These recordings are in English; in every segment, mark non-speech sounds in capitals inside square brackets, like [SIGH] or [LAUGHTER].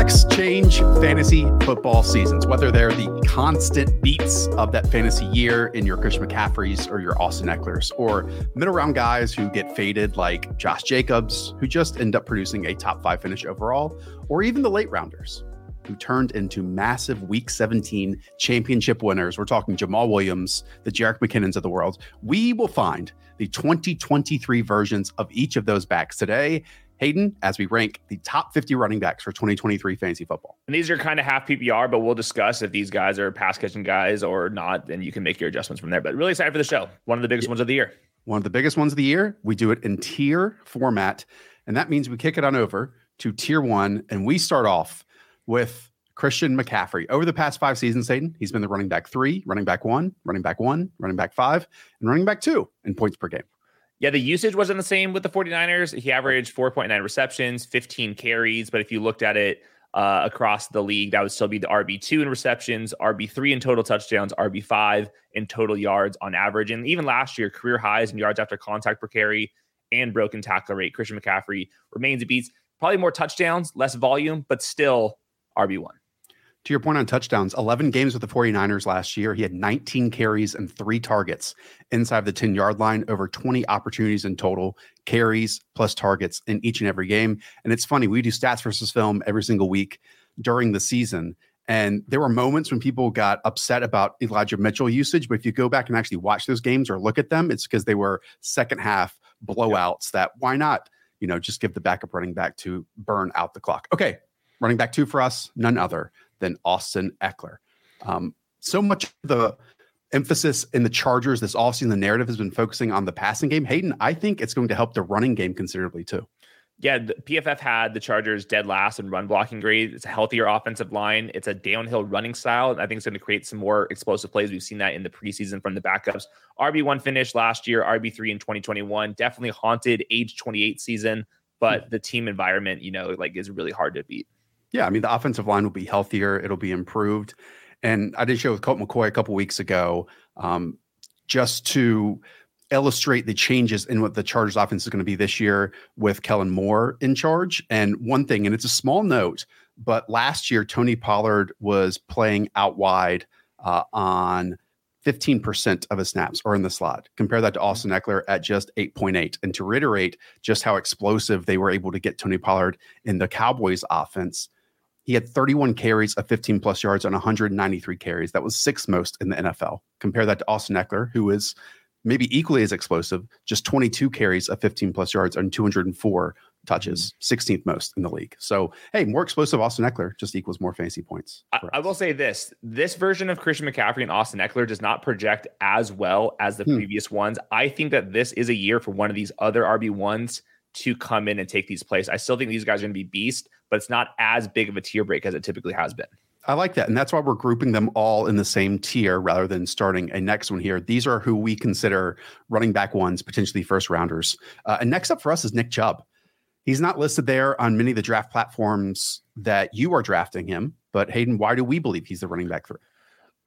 Running backs change fantasy football seasons, whether they're the constant beats of that fantasy year in your Chris McCaffreys or your Austin Ekelers, or middle round guys who get faded like Josh Jacobs, who just end up producing a top five finish overall, or even the late rounders who turned into massive week 17 championship winners. We're talking Jamaal Williams, the Jerick McKinnons of the world. We will find the 2023 versions of each of those backs today. Hayden, as we rank the top 50 running backs for 2023 fantasy football. And these are kind of half PPR, but we'll discuss if these guys are pass catching guys or not. Then you can make your adjustments from there. But really excited for the show. One of the biggest ones of the year. One of the biggest ones of the year. We do it in tier format. And that means we kick it on over to tier one. And we start off with Christian McCaffrey. Over the past five seasons, Hayden, he's been the running back three, running back one, running back one, running back five, and running back two in points per game. Yeah, the usage wasn't the same with the 49ers. He averaged 4.9 receptions, 15 carries. But if you looked at it uh, across the league, that would still be the RB2 in receptions, RB3 in total touchdowns, RB5 in total yards on average. And even last year, career highs in yards after contact per carry and broken tackle rate. Christian McCaffrey remains a beats. Probably more touchdowns, less volume, but still RB1. To your point on touchdowns, 11 games with the 49ers last year. He had 19 carries and three targets inside the 10 yard line, over 20 opportunities in total, carries plus targets in each and every game. And it's funny, we do stats versus film every single week during the season. And there were moments when people got upset about Elijah Mitchell usage. But if you go back and actually watch those games or look at them, it's because they were second half blowouts that why not, you know, just give the backup running back to burn out the clock. Okay. Running back two for us, none other than Austin Ekeler. Um, so much of the emphasis in the Chargers this offseason, the narrative has been focusing on the passing game. Hayden, I think it's going to help the running game considerably too. Yeah, the PFF had the Chargers dead last in run blocking grade. It's a healthier offensive line. It's a downhill running style. I think it's going to create some more explosive plays. We've seen that in the preseason from the backups. RB1 finished last year, RB3 in 2021. Definitely haunted age 28 season, but the team environment, you know, like is really hard to beat. Yeah, I mean the offensive line will be healthier. It'll be improved. And I did show with Colt McCoy a couple weeks ago, um, just to illustrate the changes in what the Chargers offense is going to be this year with Kellen Moore in charge. And one thing, and it's a small note, but last year Tony Pollard was playing out wide uh, on 15% of his snaps or in the slot. Compare that to Austin Ekeler at just 8.8. And to reiterate just how explosive they were able to get Tony Pollard in the Cowboys offense, he had 31 carries of 15 plus yards on 193 carries. That was sixth most in the NFL. Compare that to Austin Ekeler, who is maybe equally as explosive, just 22 carries of 15 plus yards on 204 touches, 16th most in the league. So, hey, more explosive Austin Ekeler just equals more fantasy points. I, I will say this this version of Christian McCaffrey and Austin Ekeler does not project as well as the Hmm. previous ones. I think that this is a year for one of these other RB1s to come in and take these plays. I still think these guys are going to be beast, but it's not as big of a tier break as it typically has been. I like that. And that's why we're grouping them all in the same tier rather than starting a next one here. These are who we consider running back ones, potentially first rounders. Uh, and next up for us is Nick Chubb. He's not listed there on many of the draft platforms that you are drafting him. But Hayden, why do we believe he's the running back three?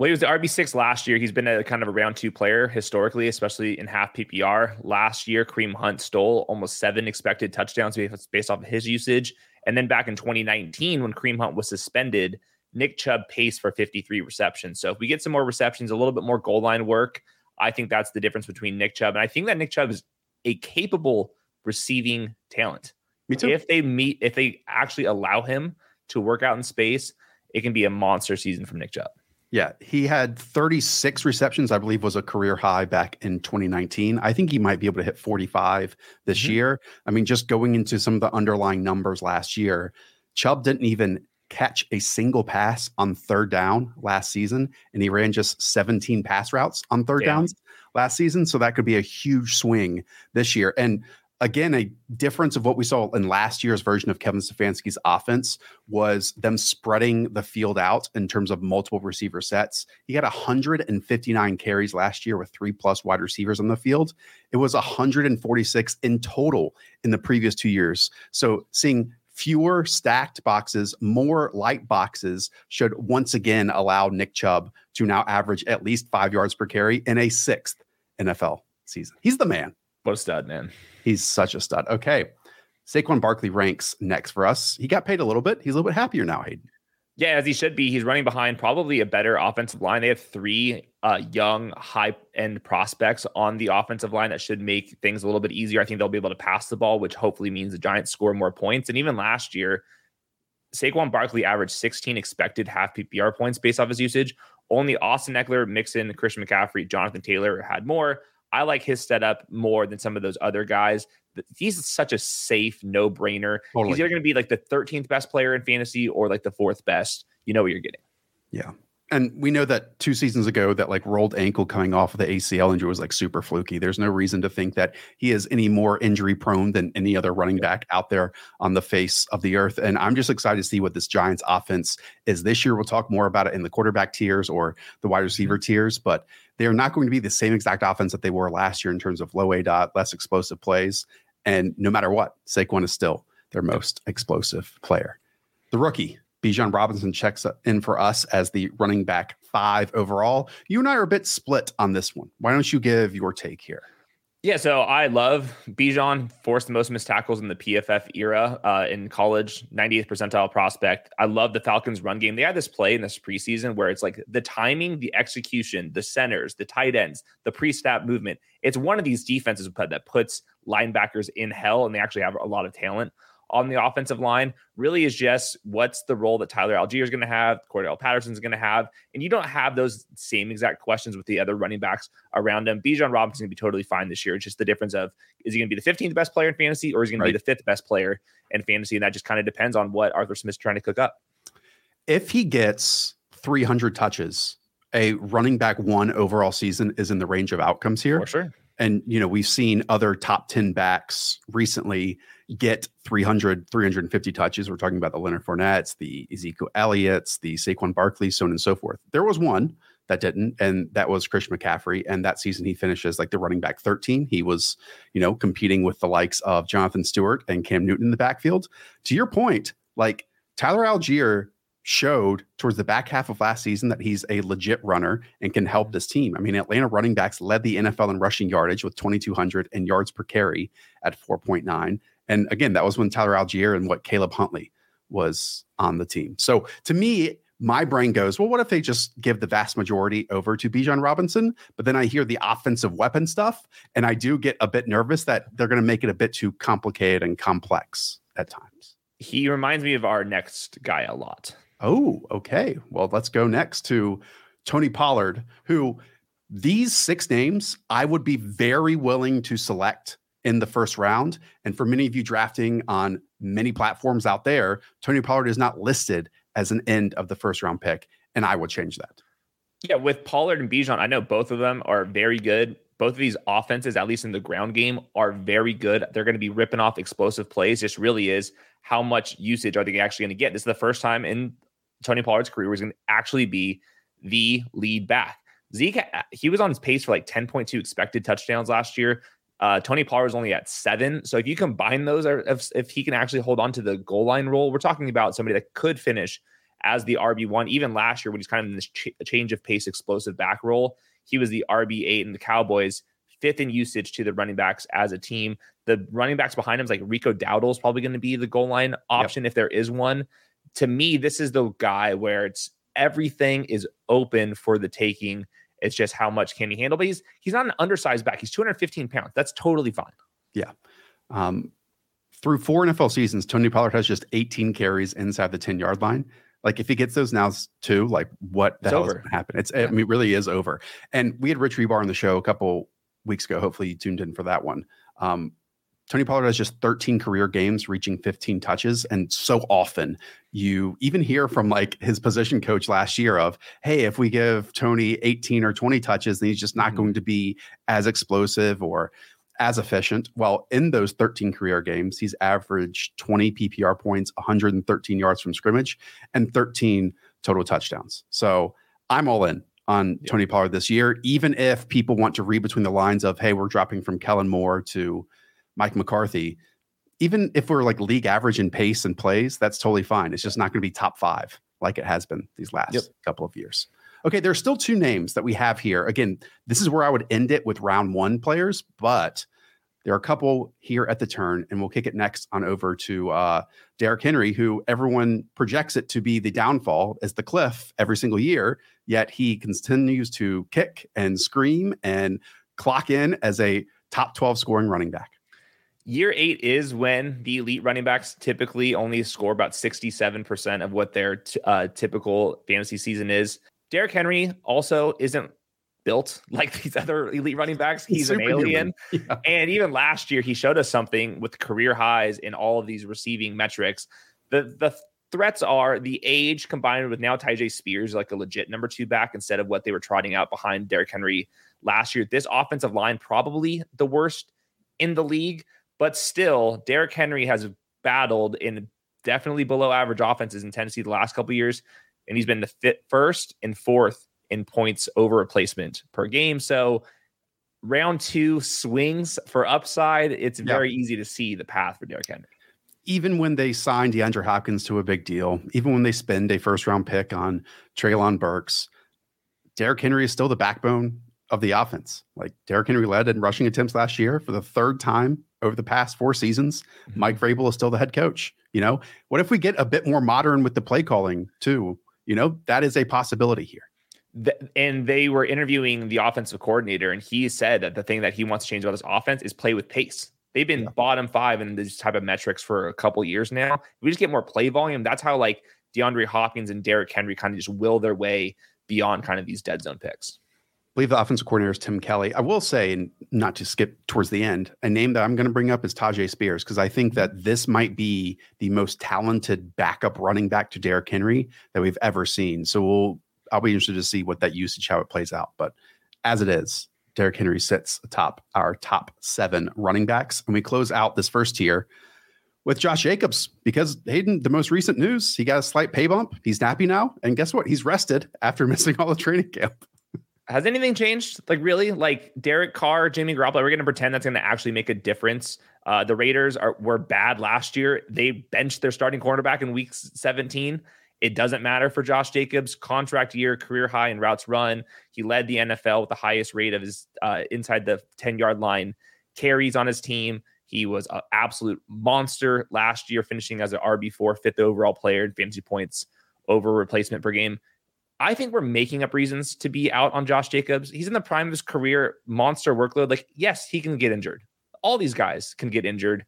Well, he was the RB6 last year. He's been a kind of a round two player historically, especially in half PPR. Last year, Kareem Hunt stole almost seven expected touchdowns based off of his usage. And then back in 2019, when Kareem Hunt was suspended, Nick Chubb paced for 53 receptions. So if we get some more receptions, a little bit more goal line work, I think that's the difference between Nick Chubb. And I think that Nick Chubb is a capable receiving talent. Me too. If they meet, if they actually allow him to work out in space, it can be a monster season from Nick Chubb. Yeah, he had 36 receptions, I believe was a career high back in 2019. I think he might be able to hit 45 this Mhm. year. I mean, just going into some of the underlying numbers last year, Chubb didn't even catch a single pass on third down last season, and he ran just 17 pass routes on third Yeah. downs last season. So that could be a huge swing this year. And again, a difference of what we saw in last year's version of Kevin Stefanski's offense was them spreading the field out in terms of multiple receiver sets. He had 159 carries last year with three plus wide receivers on the field. It was 146 in total in the previous two years. So seeing fewer stacked boxes, more light boxes should once again allow Nick Chubb to now average at least five yards per carry in a sixth NFL season. He's the man. What a stud, man. He's such a stud. Okay. Saquon Barkley ranks next for us. He got paid a little bit. He's a little bit happier now, Hayden. Yeah, as he should be. He's running behind probably a better offensive line. They have three uh, young, high end prospects on the offensive line that should make things a little bit easier. I think they'll be able to pass the ball, which hopefully means the Giants score more points. And even last year, Saquon Barkley averaged 16 expected half PPR points based off his usage. Only Austin Ekeler, Mixon, Christian McCaffrey, Jonathan Taylor had more. I like his setup more than some of those other guys. He's such a safe, no brainer. Totally. He's either going to be like the 13th best player in fantasy or like the fourth best. You know what you're getting. Yeah. And we know that two seasons ago, that like rolled ankle coming off of the ACL injury was like super fluky. There's no reason to think that he is any more injury prone than any other running back out there on the face of the earth. And I'm just excited to see what this Giants offense is this year. We'll talk more about it in the quarterback tiers or the wide receiver mm-hmm. tiers, but they're not going to be the same exact offense that they were last year in terms of low A dot, less explosive plays. And no matter what, Saquon is still their most explosive player. The rookie, Bijan Robinson checks in for us as the running back five overall. You and I are a bit split on this one. Why don't you give your take here? Yeah, so I love Bijan, forced the most missed tackles in the PFF era uh, in college, 98th percentile prospect. I love the Falcons run game. They had this play in this preseason where it's like the timing, the execution, the centers, the tight ends, the pre snap movement. It's one of these defenses that puts linebackers in hell, and they actually have a lot of talent on the offensive line really is just what's the role that Tyler Allgeier is going to have, Cordarrelle Patterson is going to have, and you don't have those same exact questions with the other running backs around him. Bijan Robinson can be totally fine this year. It's just the difference of is he going to be the 15th best player in fantasy or is he going to be the fifth best player in fantasy? And that just kind of depends on what Arthur Smith's trying to cook up. If he gets 300 touches, a running back one overall season is in the range of outcomes here. For sure. And, you know, we've seen other top 10 backs recently get 300, 350 touches. We're talking about the Leonard Fournettes, the Ezekiel Elliott's, the Saquon Barkley, so on and so forth. There was one that didn't, and that was Christian McCaffrey. And that season he finishes like the running back 13. He was, you know, competing with the likes of Jonathan Stewart and Cam Newton in the backfield. To your point, like Tyler Allgeier showed towards the back half of last season that he's a legit runner and can help this team. I mean, Atlanta running backs led the NFL in rushing yardage with 2,200 and yards per carry at 4.9. And again, that was when Tyler Allgeier and what Caleb Huntley was on the team. So to me, my brain goes, well, what if they just give the vast majority over to Bijan Robinson? But then I hear the offensive weapon stuff, and I do get a bit nervous that they're going to make it a bit too complicated and complex at times. He reminds me of our next guy a lot. Oh, okay. Well, let's go next to Tony Pollard, who these six names I would be very willing to select in the first round. And for many of you drafting on many platforms out there, Tony Pollard is not listed as an end of the first round pick. And I will change that. Yeah, with Pollard and Bijan, I know both of them are very good. Both of these offenses, at least in the ground game, are very good. They're going to be ripping off explosive plays. Just really is how much usage are they actually going to get? This is the first time in Tony Pollard's career where he's going to actually be the lead back. Zeke, uh, he was on his pace for like 10.2 expected touchdowns last year. Uh, Tony Pollard was only at seven. So if you combine those, or if, if he can actually hold on to the goal line role, we're talking about somebody that could finish as the RB1. Even last year, when he's kind of in this ch- change of pace, explosive back role, he was the RB8 and the Cowboys fifth in usage to the running backs as a team. The running backs behind him is like Rico Dowdle is probably going to be the goal line option if there is one. To me, this is the guy where it's everything is open for the taking. It's just how much can he handle. But he's he's not an undersized back. He's 215 pounds. That's totally fine. Yeah. Um, through four NFL seasons, Tony Pollard has just 18 carries inside the 10 yard line. Like if he gets those now too, like what the It's hell over. is going to happen? It's I mean, it really is over. And we had Rich Hribar on the show a couple weeks ago. Hopefully you tuned in for that one. Um, Tony Pollard has just 13 career games reaching 15 touches. And so often you even hear from like his position coach last year of, hey, if we give Tony 18 or 20 touches, then he's just not mm-hmm. going to be as explosive or as efficient. Well, in those 13 career games, he's averaged 20 PPR points, 113 yards from scrimmage, and 13 total touchdowns. So I'm all in on. Tony Pollard this year, even if people want to read between the lines of, hey, we're dropping from Kellen Moore to Mike McCarthy, even if we're like league average in pace and plays, that's totally fine. It's just not going to be top five like it has been these last yep. couple of years. Okay, there are still two names that we have here. Again, this is where I would end it with round one players, but there are a couple here at the turn, and we'll kick it next on over to uh, Derrick Henry, who everyone projects it to be the downfall as the cliff every single year. Yet he continues to kick and scream and clock in as a top 12 scoring running back. Year eight is when the elite running backs typically only score about 67% of what their t- uh, typical fantasy season is. Derrick Henry also isn't built [LAUGHS] like these other elite running backs. He's an alien. Yeah. And even last year, he showed us something with career highs in all of these receiving metrics. The the threats are the age combined with now Tyjae Spears, like a legit number two back instead of what they were trotting out behind Derrick Henry last year. This offensive line probably the worst in the league. But still, Derrick Henry has battled in definitely below average offenses in Tennessee the last couple years, and he's been the fit first and fourth in points over replacement per game. So round two swings for upside. It's very easy to see the path for Derrick Henry. Even when they signed DeAndre Hopkins to a big deal, even when they spend a first round pick on Treylon Burks, Derrick Henry is still the backbone of the offense. Like Derrick Henry led in rushing attempts last year for the third time over the past four seasons. Mm-hmm. Mike Vrabel is still the head coach. You know, what if we get a bit more modern with the play calling too? You know, that is a possibility here. The, and they were interviewing the offensive coordinator, and he said that the thing that he wants to change about this offense is play with pace. They've been yeah. bottom five in this type of metrics for a couple years now. If we just get more play volume. That's how like DeAndre Hopkins and Derrick Henry kind of just will their way beyond kind of these dead zone picks I believe the offensive coordinator is Tim Kelly. I will say, and not to skip towards the end, a name that I'm going to bring up is Tyjae Spears because I think mm-hmm. that this might be the most talented backup running back to Derrick Henry that we've ever seen. So we'll I'll be interested to see what that usage how it plays out. But as it is, Derrick Henry sits atop our top seven running backs, and we close out this first tier with Josh Jacobs because Hayden, the most recent news, he got a slight pay bump. He's nappy now, and guess what? He's rested after [LAUGHS] missing all the training camp has anything changed? Like really, like Derek Carr, Jimmy Garoppolo, we're going to pretend that's going to actually make a difference. Uh, the Raiders are were bad last year. They benched their starting cornerback in week 17. It doesn't matter for Josh Jacobs. Contract year, career high in routes run. He led the NFL with the highest rate of his uh, inside the 10 yard line carries on his team. He was an absolute monster last year, finishing as an RB4, fifth overall player in fantasy points over replacement per game. I think we're making up reasons to be out on Josh Jacobs. He's in the prime of his career, monster workload. Like, yes, he can get injured. All these guys can get injured.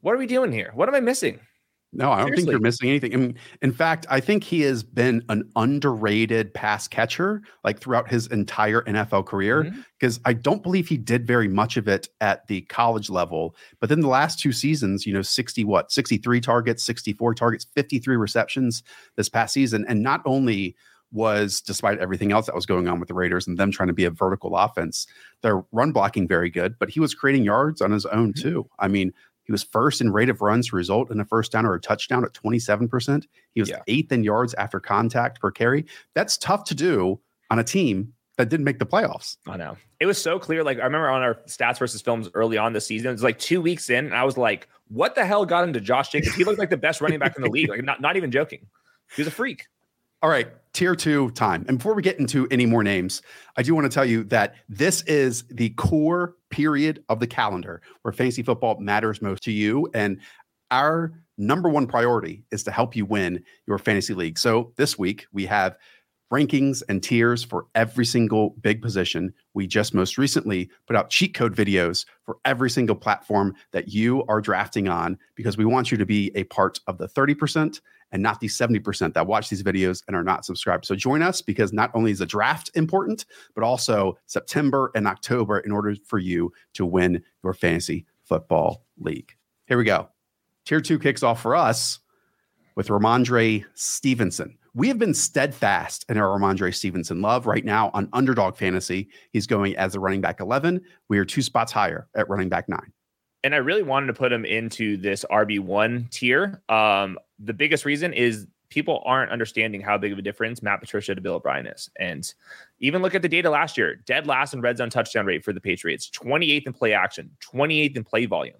What are we doing here? What am I missing? No, I don't Seriously. think you're missing anything. I mean, in fact, I think he has been an underrated pass catcher like throughout his entire NFL career because mm-hmm. I don't believe he did very much of it at the college level. But then the last two seasons, you know, 60 what, 63 targets, 64 targets, 53 receptions this past season. And not only was, despite everything else that was going on with the Raiders and them trying to be a vertical offense, their run blocking very good, but he was creating yards on his own mm-hmm. too. I mean, he was first in rate of runs to result in a first down or a touchdown at 27%. He was yeah. eighth in yards after contact per carry. That's tough to do on a team that didn't make the playoffs. I know. It was so clear. Like I remember on our stats versus films early on this season, it was like two weeks in, and I was like, what the hell got into Josh Jacobs? He looked like the best running back in the league. Like not, not even joking. He was a freak. All right, tier two time. And before we get into any more names, I do want to tell you that this is the core period of the calendar where fantasy football matters most to you. And our number one priority is to help you win your fantasy league. So this week we have rankings and tiers for every single big position. We just most recently put out cheat code videos for every single platform that you are drafting on because we want you to be a part of the 30% and not the 70% that watch these videos and are not subscribed. So join us because not only is the draft important, but also September and October in order for you to win your fantasy Football League. Here we go. Tier two kicks off for us with Rhamondre Stevenson. We have been steadfast in our Rhamondre Stevenson love right now on underdog fantasy. He's going as a running back 11. We are two spots higher at running back nine. And I really wanted to put him into this RB1 tier. Um, the biggest reason is people aren't understanding how big of a difference Matt Patricia to Bill O'Brien is. And even look at the data last year dead last in red zone touchdown rate for the Patriots, 28th in play action, 28th in play volume.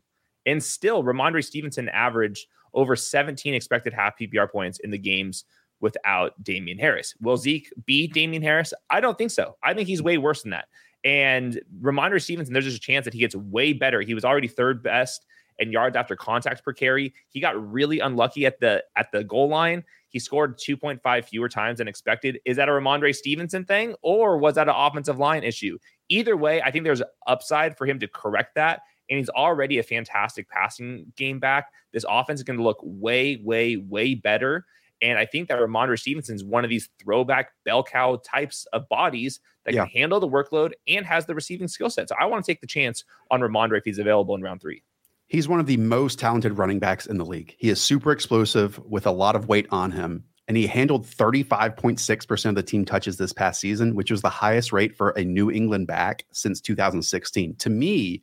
And still, Rhamondre Stevenson averaged over 17 expected half PPR points in the games without Damien Harris. Will Zeke beat Damien Harris? I don't think so. I think he's way worse than that. And Rhamondre Stevenson, there's just a chance that he gets way better. He was already third best in yards after contact per carry. He got really unlucky at the at the goal line. He scored 2.5 fewer times than expected. Is that a Rhamondre Stevenson thing, or was that an offensive line issue? Either way, I think there's upside for him to correct that. And he's already a fantastic passing game back. This offense is going to look way, way, way better. And I think that Rhamondre Stevenson is one of these throwback bell cow types of bodies that Yeah. can handle the workload and has the receiving skill set. So I want to take the chance on Rhamondre if he's available in round three. He's one of the most talented running backs in the league. He is super explosive with a lot of weight on him. And he handled 35.6% of the team touches this past season, which was the highest rate for a New England back since 2016. To me,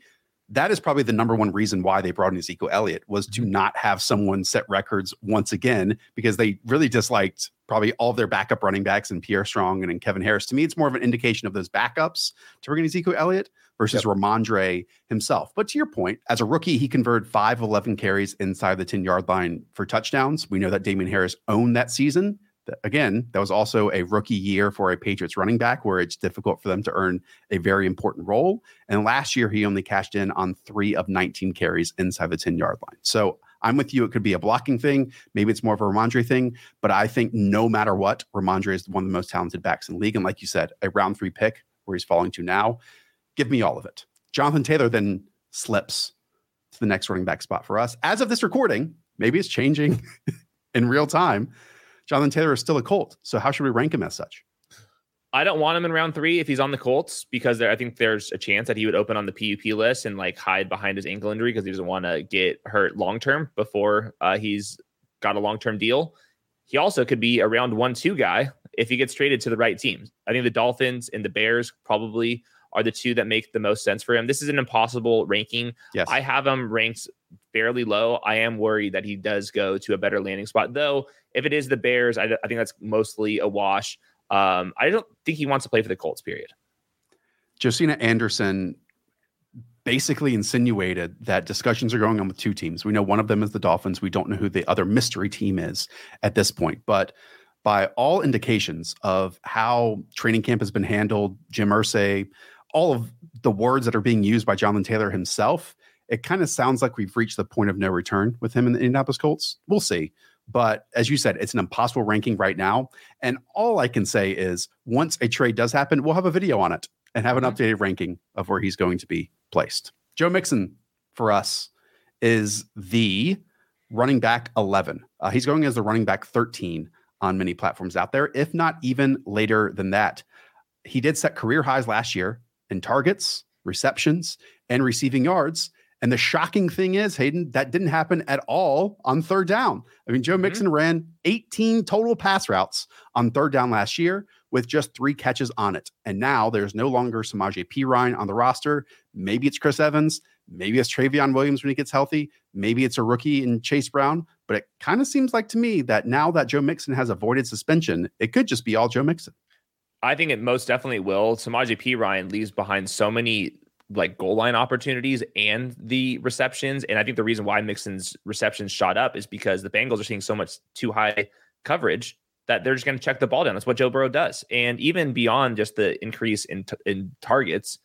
that is probably the number one reason why they brought in Ezekiel Elliott was to mm-hmm. not have someone set records once again because they really disliked probably all of their backup running backs and Pierre Strong and, Kevin Harris. To me, it's more of an indication of those backups to bring in Ezekiel Elliott versus Rhamondre himself. But to your point, as a rookie, he converted five of 11 carries inside the 10 yard line for touchdowns. We know that Damien Harris owned that season. Again, that was also a rookie year for a Patriots running back where it's difficult for them to earn a very important role. And last year, he only cashed in on three of 19 carries inside the 10 yard line. So I'm with you. It could be a blocking thing. Maybe it's more of a Rhamondre thing. But I think no matter what, Rhamondre is one of the most talented backs in the league. And like you said, a round three pick where he's falling to now, give me all of it. Jonathan Taylor then slips to the next running back spot for us. As of this recording, maybe it's changing [LAUGHS] in real time. Jonathan Taylor is still a Colt. So how should we rank him as such? I don't want him in round three if he's on the Colts because there, I think there's a chance that he would open on the PUP list and like hide behind his ankle injury because he doesn't want to get hurt long term before uh, he's got a long term deal. He also could be a round one two guy if he gets traded to the right teams. I think the Dolphins and the Bears probably are the two that make the most sense for him. This is an impossible ranking. Yes. I have him ranked fairly low. I am worried that he does go to a better landing spot, though. If it is the Bears, I, I think that's mostly a wash. Um, I don't think he wants to play for the Colts. Period. Josina Anderson basically insinuated that discussions are going on with two teams. We know one of them is the Dolphins. We don't know who the other mystery team is at this point. But by all indications of how training camp has been handled, Jim Irsay, all of the words that are being used by Jonathan Taylor himself, it kind of sounds like we've reached the point of no return with him in the Indianapolis Colts. We'll see. But as you said, it's an impossible ranking right now. And all I can say is once a trade does happen, we'll have a video on it and have an Mhm. updated ranking of where he's going to be placed. Joe Mixon for us is the running back 11. Uh, he's going as the running back 13 on many platforms out there, if not even later than that. He did set career highs last year in targets, receptions, and receiving yards. And the shocking thing is, Hayden, that didn't happen at all on third down. I mean, Joe Mhm. Mixon ran 18 total pass routes on third down last year with just three catches on it. And now there's no longer Samaje Perine on the roster. Maybe it's Chris Evans. Maybe it's Trayveon Williams when he gets healthy. Maybe it's a rookie in Chase Brown. But it kind of seems like to me that now that Joe Mixon has avoided suspension, it could just be all Joe Mixon. I think it most definitely will. Samaje Perine leaves behind so many like goal line opportunities and the receptions. And I think the reason why Mixon's receptions shot up is because the Bengals are seeing so much too high coverage that they're just going to check the ball down. That's what Joe Burrow does. And even beyond just the increase in t- in targets,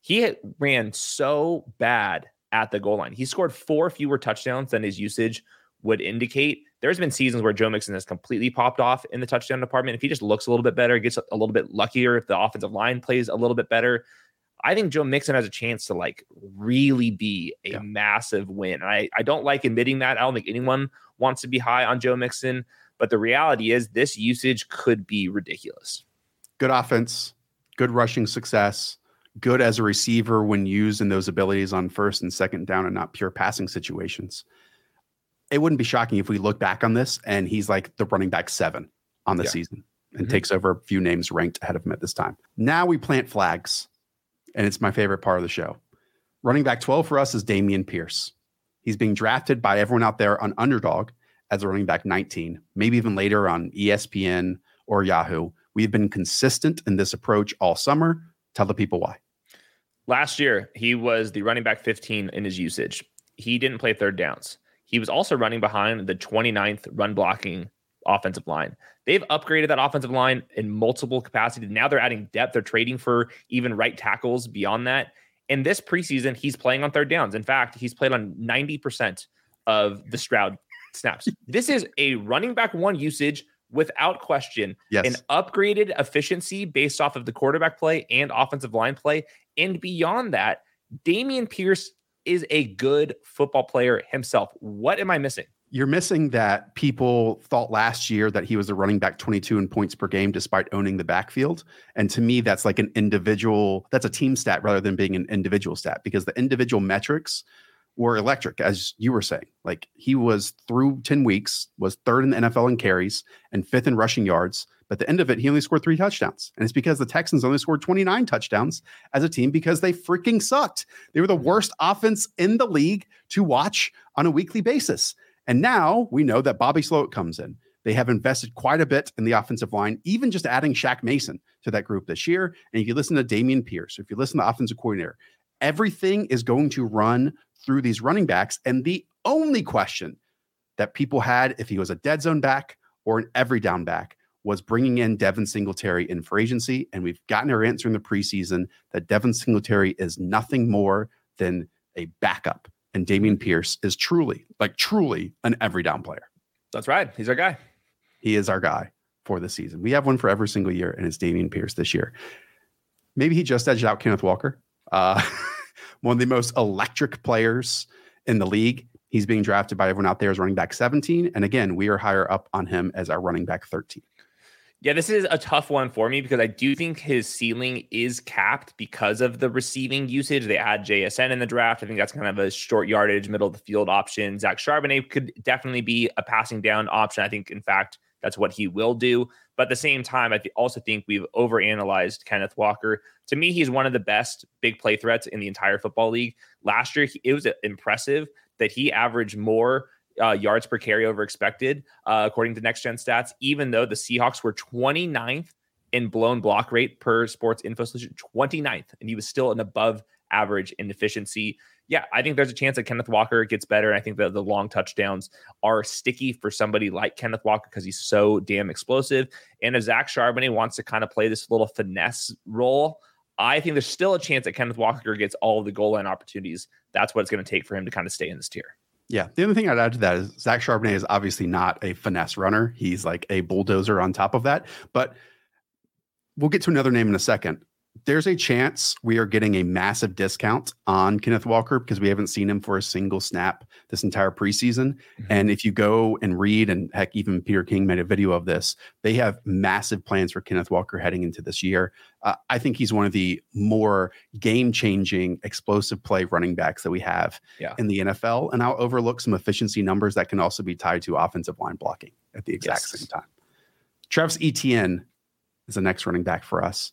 he ran so bad at the goal line. He scored four fewer touchdowns than his usage would indicate. There's been seasons where Joe Mixon has completely popped off in the touchdown department. If he just looks a little bit better, gets a little bit luckier, if the offensive line plays a little bit better, I think Joe Mixon has a chance to like really be a Yeah. massive win. And I, I don't like admitting that. I don't think anyone wants to be high on Joe Mixon, but the reality is this usage could be ridiculous. Good offense, good rushing success, good as a receiver when used in those abilities on first and second down and not pure passing situations. It wouldn't be shocking if we look back on this and he's like the running back seven on the Yeah. season and Mhm. takes over a few names ranked ahead of him at this time. Now we plant flags, and it's my favorite part of the show. Running back 12 for us is Dameon Pierce. He's being drafted by everyone out there on underdog as a running back 19, maybe even later on ESPN or Yahoo. We've been consistent in this approach all summer. Tell the people why. Last year, he was the running back 15 in his usage. He didn't play third downs. He was also running behind the 29th run blocking offensive line. They've upgraded that offensive line in multiple capacities. Now they're adding depth. They're trading for even right tackles beyond that. In this preseason, he's playing on third downs. In fact, he's played on 90% of the Stroud snaps. this is a running back one usage without question Yes. an upgraded efficiency based off of the quarterback play and offensive line play. And beyond that, Dameon Pierce is a good football player himself. What am I missing? You're missing that people thought last year that he was a running back 22 in points per game despite owning the backfield. And to me, that's like an individual, that's a team stat rather than being an individual stat because the individual metrics were electric, as you were saying. Like he was through 10 weeks, was third in the NFL in carries and fifth in rushing yards. But at the end of it, he only scored three touchdowns. And it's because the Texans only scored 29 touchdowns as a team because they freaking sucked. They were the worst offense in the league to watch on a weekly basis. And now we know that Bobby Slowik comes in. They have invested quite a bit in the offensive line, even just adding Shaq Mason to that group this year. And if you listen to Dameon Pierce, if you listen to the offensive coordinator, everything is going to run through these running backs. And the only question that people had if he was a dead zone back or an every down back was bringing in Devin Singletary in for agency. And we've gotten our answer in the preseason that Devin Singletary is nothing more than a backup. And Dameon Pierce is truly, like truly, an every down player. That's right. He's our guy. He is our guy for the season. We have one for every single year, and it's Dameon Pierce this year. Maybe he just edged out Kenneth Walker, uh, [LAUGHS] one of the most electric players in the league. He's being drafted by everyone out there as running back 17. And again, we are higher up on him as our running back 13. Yeah, this is a tough one for me because I do think his ceiling is capped because of the receiving usage. They add JSN in the draft. I think that's kind of a short yardage, middle of the field option. Zach Charbonnet could definitely be a passing down option. I think, in fact, that's what he will do. But at the same time, I also think we've overanalyzed Kenneth Walker. To me, he's one of the best big play threats in the entire football league. Last year, it was impressive that he averaged more uh, yards per carry over expected, uh, according to Next Gen Stats, even though the Seahawks were 29th in blown block rate per Sports Info Solution, 29th, and he was still an above average in efficiency. Yeah, I think there's a chance that Kenneth Walker gets better. I think that the long touchdowns are sticky for somebody like Kenneth Walker because he's so damn explosive. And if Zach Charbonnet wants to kind of play this little finesse role, I think there's still a chance that Kenneth Walker gets all of the goal line opportunities. That's what it's going to take for him to kind of stay in this tier. Yeah. The other thing I'd add to that is Zach Charbonnet is obviously not a finesse runner. He's like a bulldozer on top of that. But we'll get to another name in a second. There's a chance we are getting a massive discount on Kenneth Walker because we haven't seen him for a single snap this entire preseason. Mhm. And if you go and read, and heck, even Peter King made a video of this, they have massive plans for Kenneth Walker heading into this year. Uh, I think he's one of the more game changing, explosive play running backs that we have Yeah. in the NFL. And I'll overlook some efficiency numbers that can also be tied to offensive line blocking at the exact Yes. same time. Travis Etienne is the next running back for us.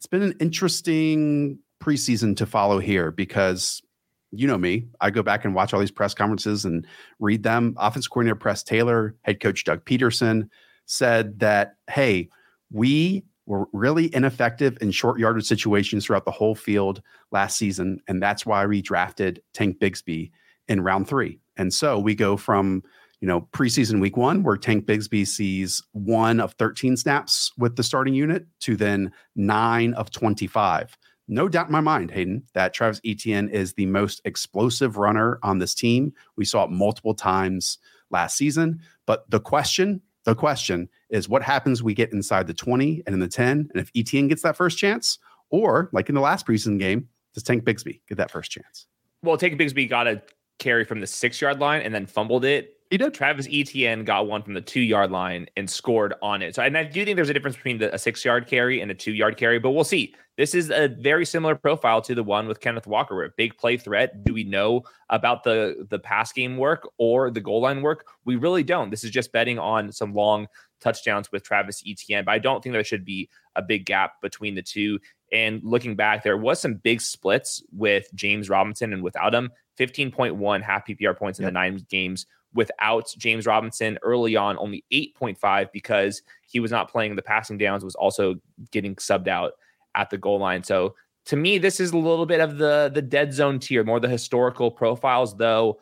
It's been an interesting preseason to follow here because you know me. I go back and watch all these press conferences and read them. Offense coordinator Press Taylor, head coach Doug Pederson said that, hey, we were really ineffective in short yardage situations throughout the whole field last season. And that's why we drafted Tank Bigsby in round three. And so we go from, you know, preseason week one, where Tank Bigsby sees one of 13 snaps with the starting unit to then nine of 25. No doubt in my mind, Hayden, that Travis Etienne is the most explosive runner on this team. We saw it multiple times last season. But the question, the question is what happens we get inside the 20 and in the 10? And if Etienne gets that first chance, or like in the last preseason game, does Tank Bigsby get that first chance? Well, Tank Bigsby got a carry from the six yard line and then fumbled it He know, Travis Etienne got one from the two yard line and scored on it. So, and I do think there's a difference between the, a six yard carry and a two yard carry, but we'll see. This is a very similar profile to the one with Kenneth Walker. We're a big play threat. Do we know about the the pass game work or the goal line work? We really don't. This is just betting on some long touchdowns with Travis Etienne, but I don't think there should be a big gap between the two. And looking back, there was some big splits with James Robinson and without him. 15.1 half PPR points in yep. the nine games without James Robinson early on, only 8.5 because he was not playing the passing downs, was also getting subbed out at the goal line. So to me, this is a little bit of the the dead zone tier, more the historical profiles, though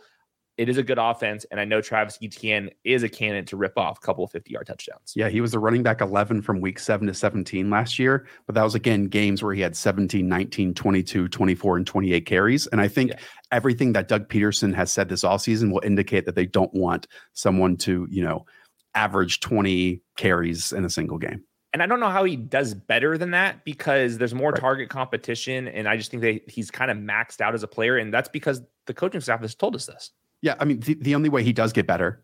it is a good offense, and I know Travis Etienne is a candidate to rip off a couple of 50 yard touchdowns. Yeah, he was a running back 11 from week 7 to 17 last year, but that was again games where he had 17, 19, 22, 24, and 28 carries. And I think yeah. everything that Doug Pederson has said this all season will indicate that they don't want someone to, you know, average 20 carries in a single game. And I don't know how he does better than that because there's more right. target competition. And I just think that he's kind of maxed out as a player. And that's because the coaching staff has told us this. Yeah, I mean, the, the only way he does get better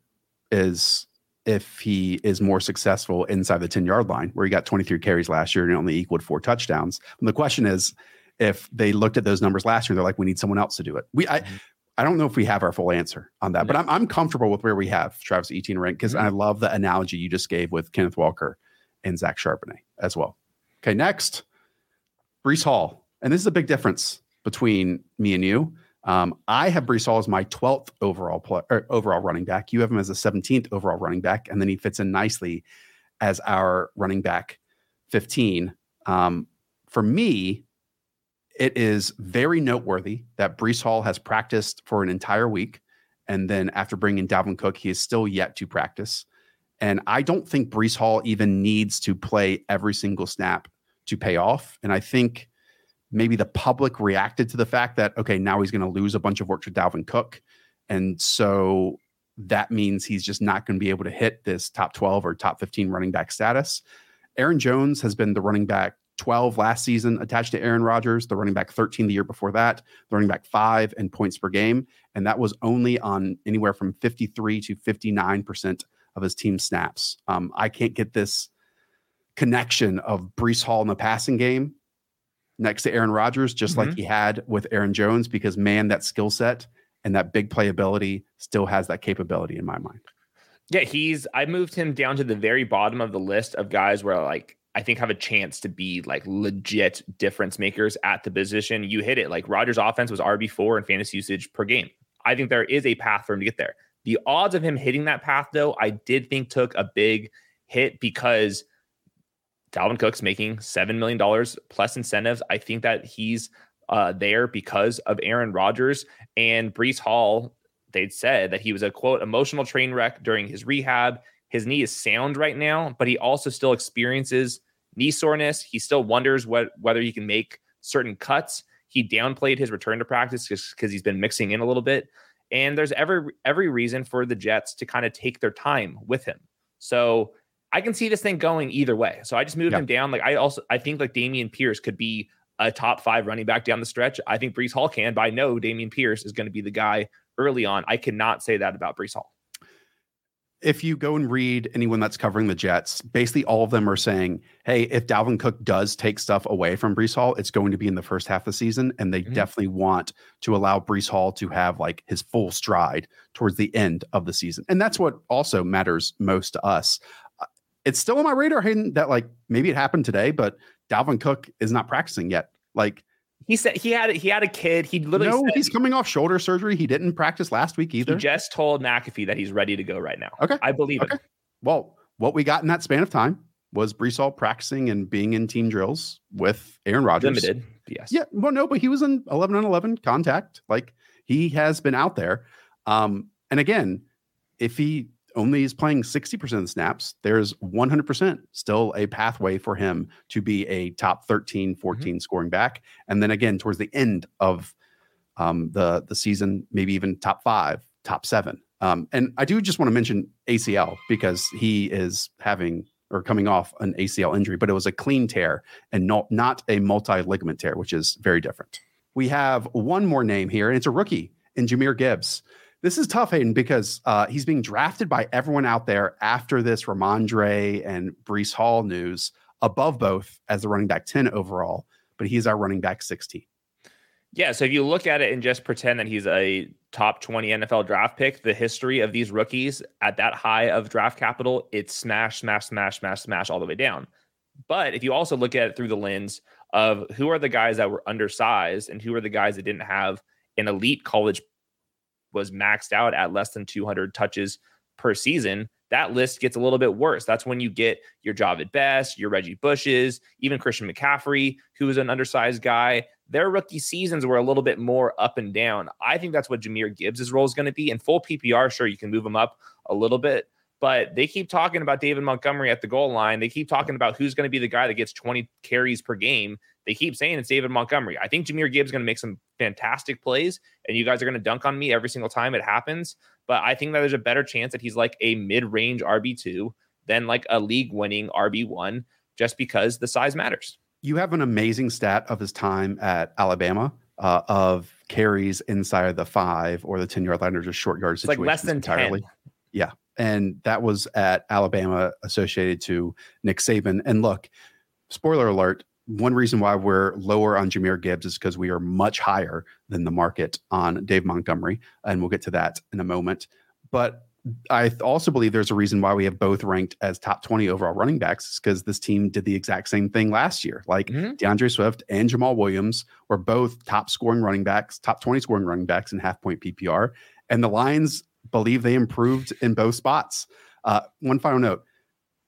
is if he is more successful inside the 10 yard line, where he got 23 carries last year and only equaled four touchdowns. And the question is, if they looked at those numbers last year, they're like, we need someone else to do it. We, I, mm-hmm. I don't know if we have our full answer on that, but I'm, I'm comfortable with where we have Travis Etienne ranked because mm-hmm. I love the analogy you just gave with Kenneth Walker and Zach Charbonnet as well. Okay, next, Breece Hall. And this is a big difference between me and you. Um, I have Breece Hall as my 12th overall play, overall running back. You have him as a 17th overall running back, and then he fits in nicely as our running back 15. Um, for me, it is very noteworthy that Breece Hall has practiced for an entire week, and then after bringing Dalvin Cook, he is still yet to practice. And I don't think Breece Hall even needs to play every single snap to pay off. And I think maybe the public reacted to the fact that okay now he's going to lose a bunch of work to Dalvin Cook and so that means he's just not going to be able to hit this top 12 or top 15 running back status. Aaron Jones has been the running back 12 last season attached to Aaron Rodgers, the running back 13 the year before that, the running back 5 and points per game, and that was only on anywhere from 53 to 59% of his team snaps. Um, I can't get this connection of Breece Hall in the passing game next to Aaron Rodgers, just mm-hmm. like he had with Aaron Jones, because man, that skill set and that big playability still has that capability in my mind. Yeah, he's I moved him down to the very bottom of the list of guys where like I think have a chance to be like legit difference makers at the position. You hit it. Like Rodgers' offense was RB4 in fantasy usage per game. I think there is a path for him to get there. The odds of him hitting that path, though, I did think took a big hit because Dalvin Cook's making $7 million plus incentives. I think that he's uh, there because of Aaron Rodgers and Breece Hall. They'd said that he was a quote emotional train wreck during his rehab. His knee is sound right now, but he also still experiences knee soreness. He still wonders what whether he can make certain cuts. He downplayed his return to practice because he's been mixing in a little bit. And there's every every reason for the Jets to kind of take their time with him. So I can see this thing going either way. So I just moved him down. Like I also I think like Dameon Pierce could be a top five running back down the stretch. I think Breece Hall can, but I know Dameon Pierce is going to be the guy early on. I cannot say that about Breece Hall. If you go and read anyone that's covering the Jets, basically all of them are saying, hey, if Dalvin Cook does take stuff away from Breece Hall, it's going to be in the first half of the season. And they mm-hmm. definitely want to allow Breece Hall to have like his full stride towards the end of the season. And that's what also matters most to us it's still on my radar, Hayden, that like maybe it happened today, but Dalvin Cook is not practicing yet. Like he said he had he had a kid. He literally no, he's coming off shoulder surgery. He didn't practice last week either. He just told McAfee that he's ready to go right now. Okay, I believe okay. it. Well, what we got in that span of time was Breece Hall practicing and being in team drills with Aaron Rodgers. Limited, yes. Yeah, well, no, but he was in eleven on eleven contact. Like he has been out there. Um, and again, if he only is playing 60% of the snaps, there's 100% still a pathway for him to be a top 13, 14 mm-hmm. scoring back. And then again, towards the end of um, the, the season, maybe even top five, top seven. Um, and I do just want to mention ACL because he is having or coming off an ACL injury, but it was a clean tear and not, not a multi ligament tear, which is very different. We have one more name here, and it's a rookie in Jahmyr Gibbs. This is tough, Hayden, because uh, he's being drafted by everyone out there after this Rhamondre and Breece Hall news above both as the running back 10 overall, but he's our running back 16. Yeah. So if you look at it and just pretend that he's a top 20 NFL draft pick, the history of these rookies at that high of draft capital, it's smash, smash, smash, smash, smash all the way down. But if you also look at it through the lens of who are the guys that were undersized and who are the guys that didn't have an elite college was maxed out at less than 200 touches per season, that list gets a little bit worse. That's when you get your Jahvid Best, your Reggie Bushes, even Christian McCaffrey, who is an undersized guy. Their rookie seasons were a little bit more up and down. I think that's what Jahmyr Gibbs' role is going to be. In full PPR, sure, you can move him up a little bit, but they keep talking about David Montgomery at the goal line. They keep talking about who's going to be the guy that gets 20 carries per game. They keep saying it's David Montgomery. I think Jahmyr Gibbs is going to make some fantastic plays, and you guys are going to dunk on me every single time it happens. But I think that there's a better chance that he's like a mid range RB2 than like a league winning RB1 just because the size matters. You have an amazing stat of his time at Alabama uh, of carries inside of the five or the 10 yard line or just short yard It's like less than entirely. 10. Yeah. And that was at Alabama associated to Nick Saban. And look, spoiler alert, one reason why we're lower on Jahmyr Gibbs is because we are much higher than the market on Dave Montgomery. And we'll get to that in a moment. But I also believe there's a reason why we have both ranked as top 20 overall running backs because this team did the exact same thing last year. Like Mhm. D'Andre Swift and Jamaal Williams were both top scoring running backs, top 20 scoring running backs in half point PPR. And the Lions believe they improved in both spots. Uh, one final note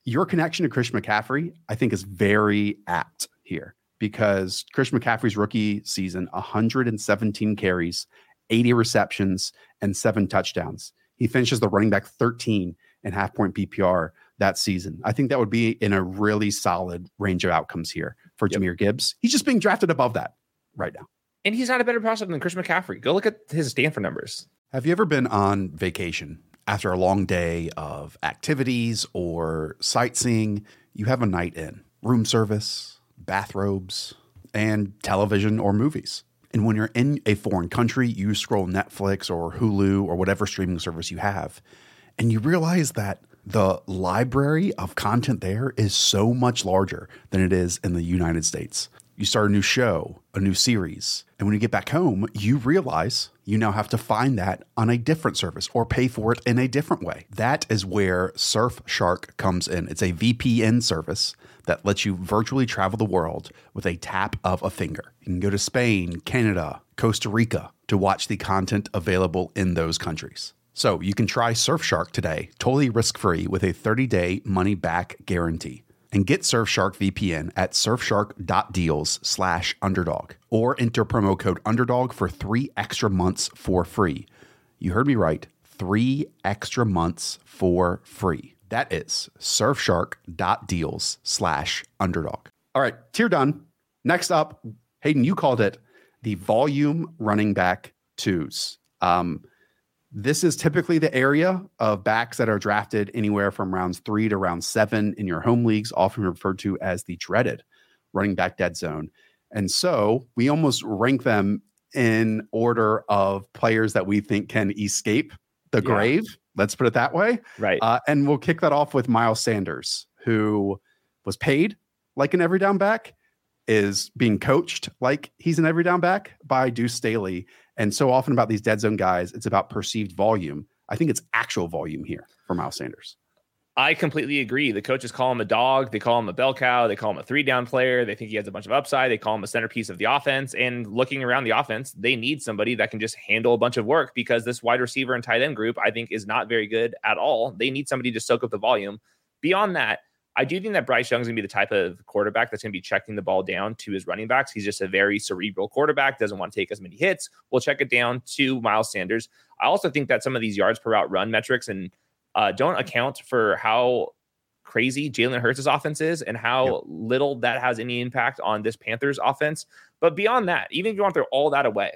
your connection to Chris McCaffrey, I think, is very apt here because Chris McCaffrey's rookie season 117 carries, 80 receptions, and seven touchdowns. He finishes the running back 13 in half point PPR that season. I think that would be in a really solid range of outcomes here for Yep. Jahmyr Gibbs. He's just being drafted above that right now. And he's not a better prospect than Chris McCaffrey. Go look at his Stanford numbers. Have you ever been on vacation after a long day of activities or sightseeing? You have a night in, room service, bathrobes, and television or movies. And when you're in a foreign country, you scroll Netflix or Hulu or whatever streaming service you have, and you realize that the library of content there is so much larger than it is in the United States. You start a new show, a new series, and when you get back home, you realize you now have to find that on a different service or pay for it in a different way. That is where Surfshark comes in. It's a VPN service that lets you virtually travel the world with a tap of a finger. You can go to Spain, Canada, Costa Rica to watch the content available in those countries. So you can try Surfshark today, totally risk free with a 30 day money back guarantee. And get Surfshark VPN at surfshark.deals slash underdog or enter promo code underdog for three extra months for free. You heard me right. Three extra months for free. That is surfshark.deals slash underdog. All right, tier done. Next up, Hayden, you called it the volume running back twos. Um, this is typically the area of backs that are drafted anywhere from rounds three to round seven in your home leagues, often referred to as the dreaded running back dead zone. And so we almost rank them in order of players that we think can escape the Yeah. grave. Let's put it that way. Right. Uh, and we'll kick that off with Miles Sanders, who was paid like an every down back, is being coached like he's an every down back by Deuce Staley. And so often about these dead zone guys, it's about perceived volume. I think it's actual volume here for Miles Sanders. I completely agree. The coaches call him a dog. They call him a bell cow. They call him a three down player. They think he has a bunch of upside. They call him a centerpiece of the offense. And looking around the offense, they need somebody that can just handle a bunch of work because this wide receiver and tight end group, I think, is not very good at all. They need somebody to soak up the volume. Beyond that, I do think that Bryce Young's gonna be the type of quarterback that's gonna be checking the ball down to his running backs. He's just a very cerebral quarterback, doesn't want to take as many hits. We'll check it down to Miles Sanders. I also think that some of these yards per route run metrics and uh, don't account for how crazy Jalen Hurts' offense is and how Yep. little that has any impact on this Panthers offense. But beyond that, even if you want to throw all that away,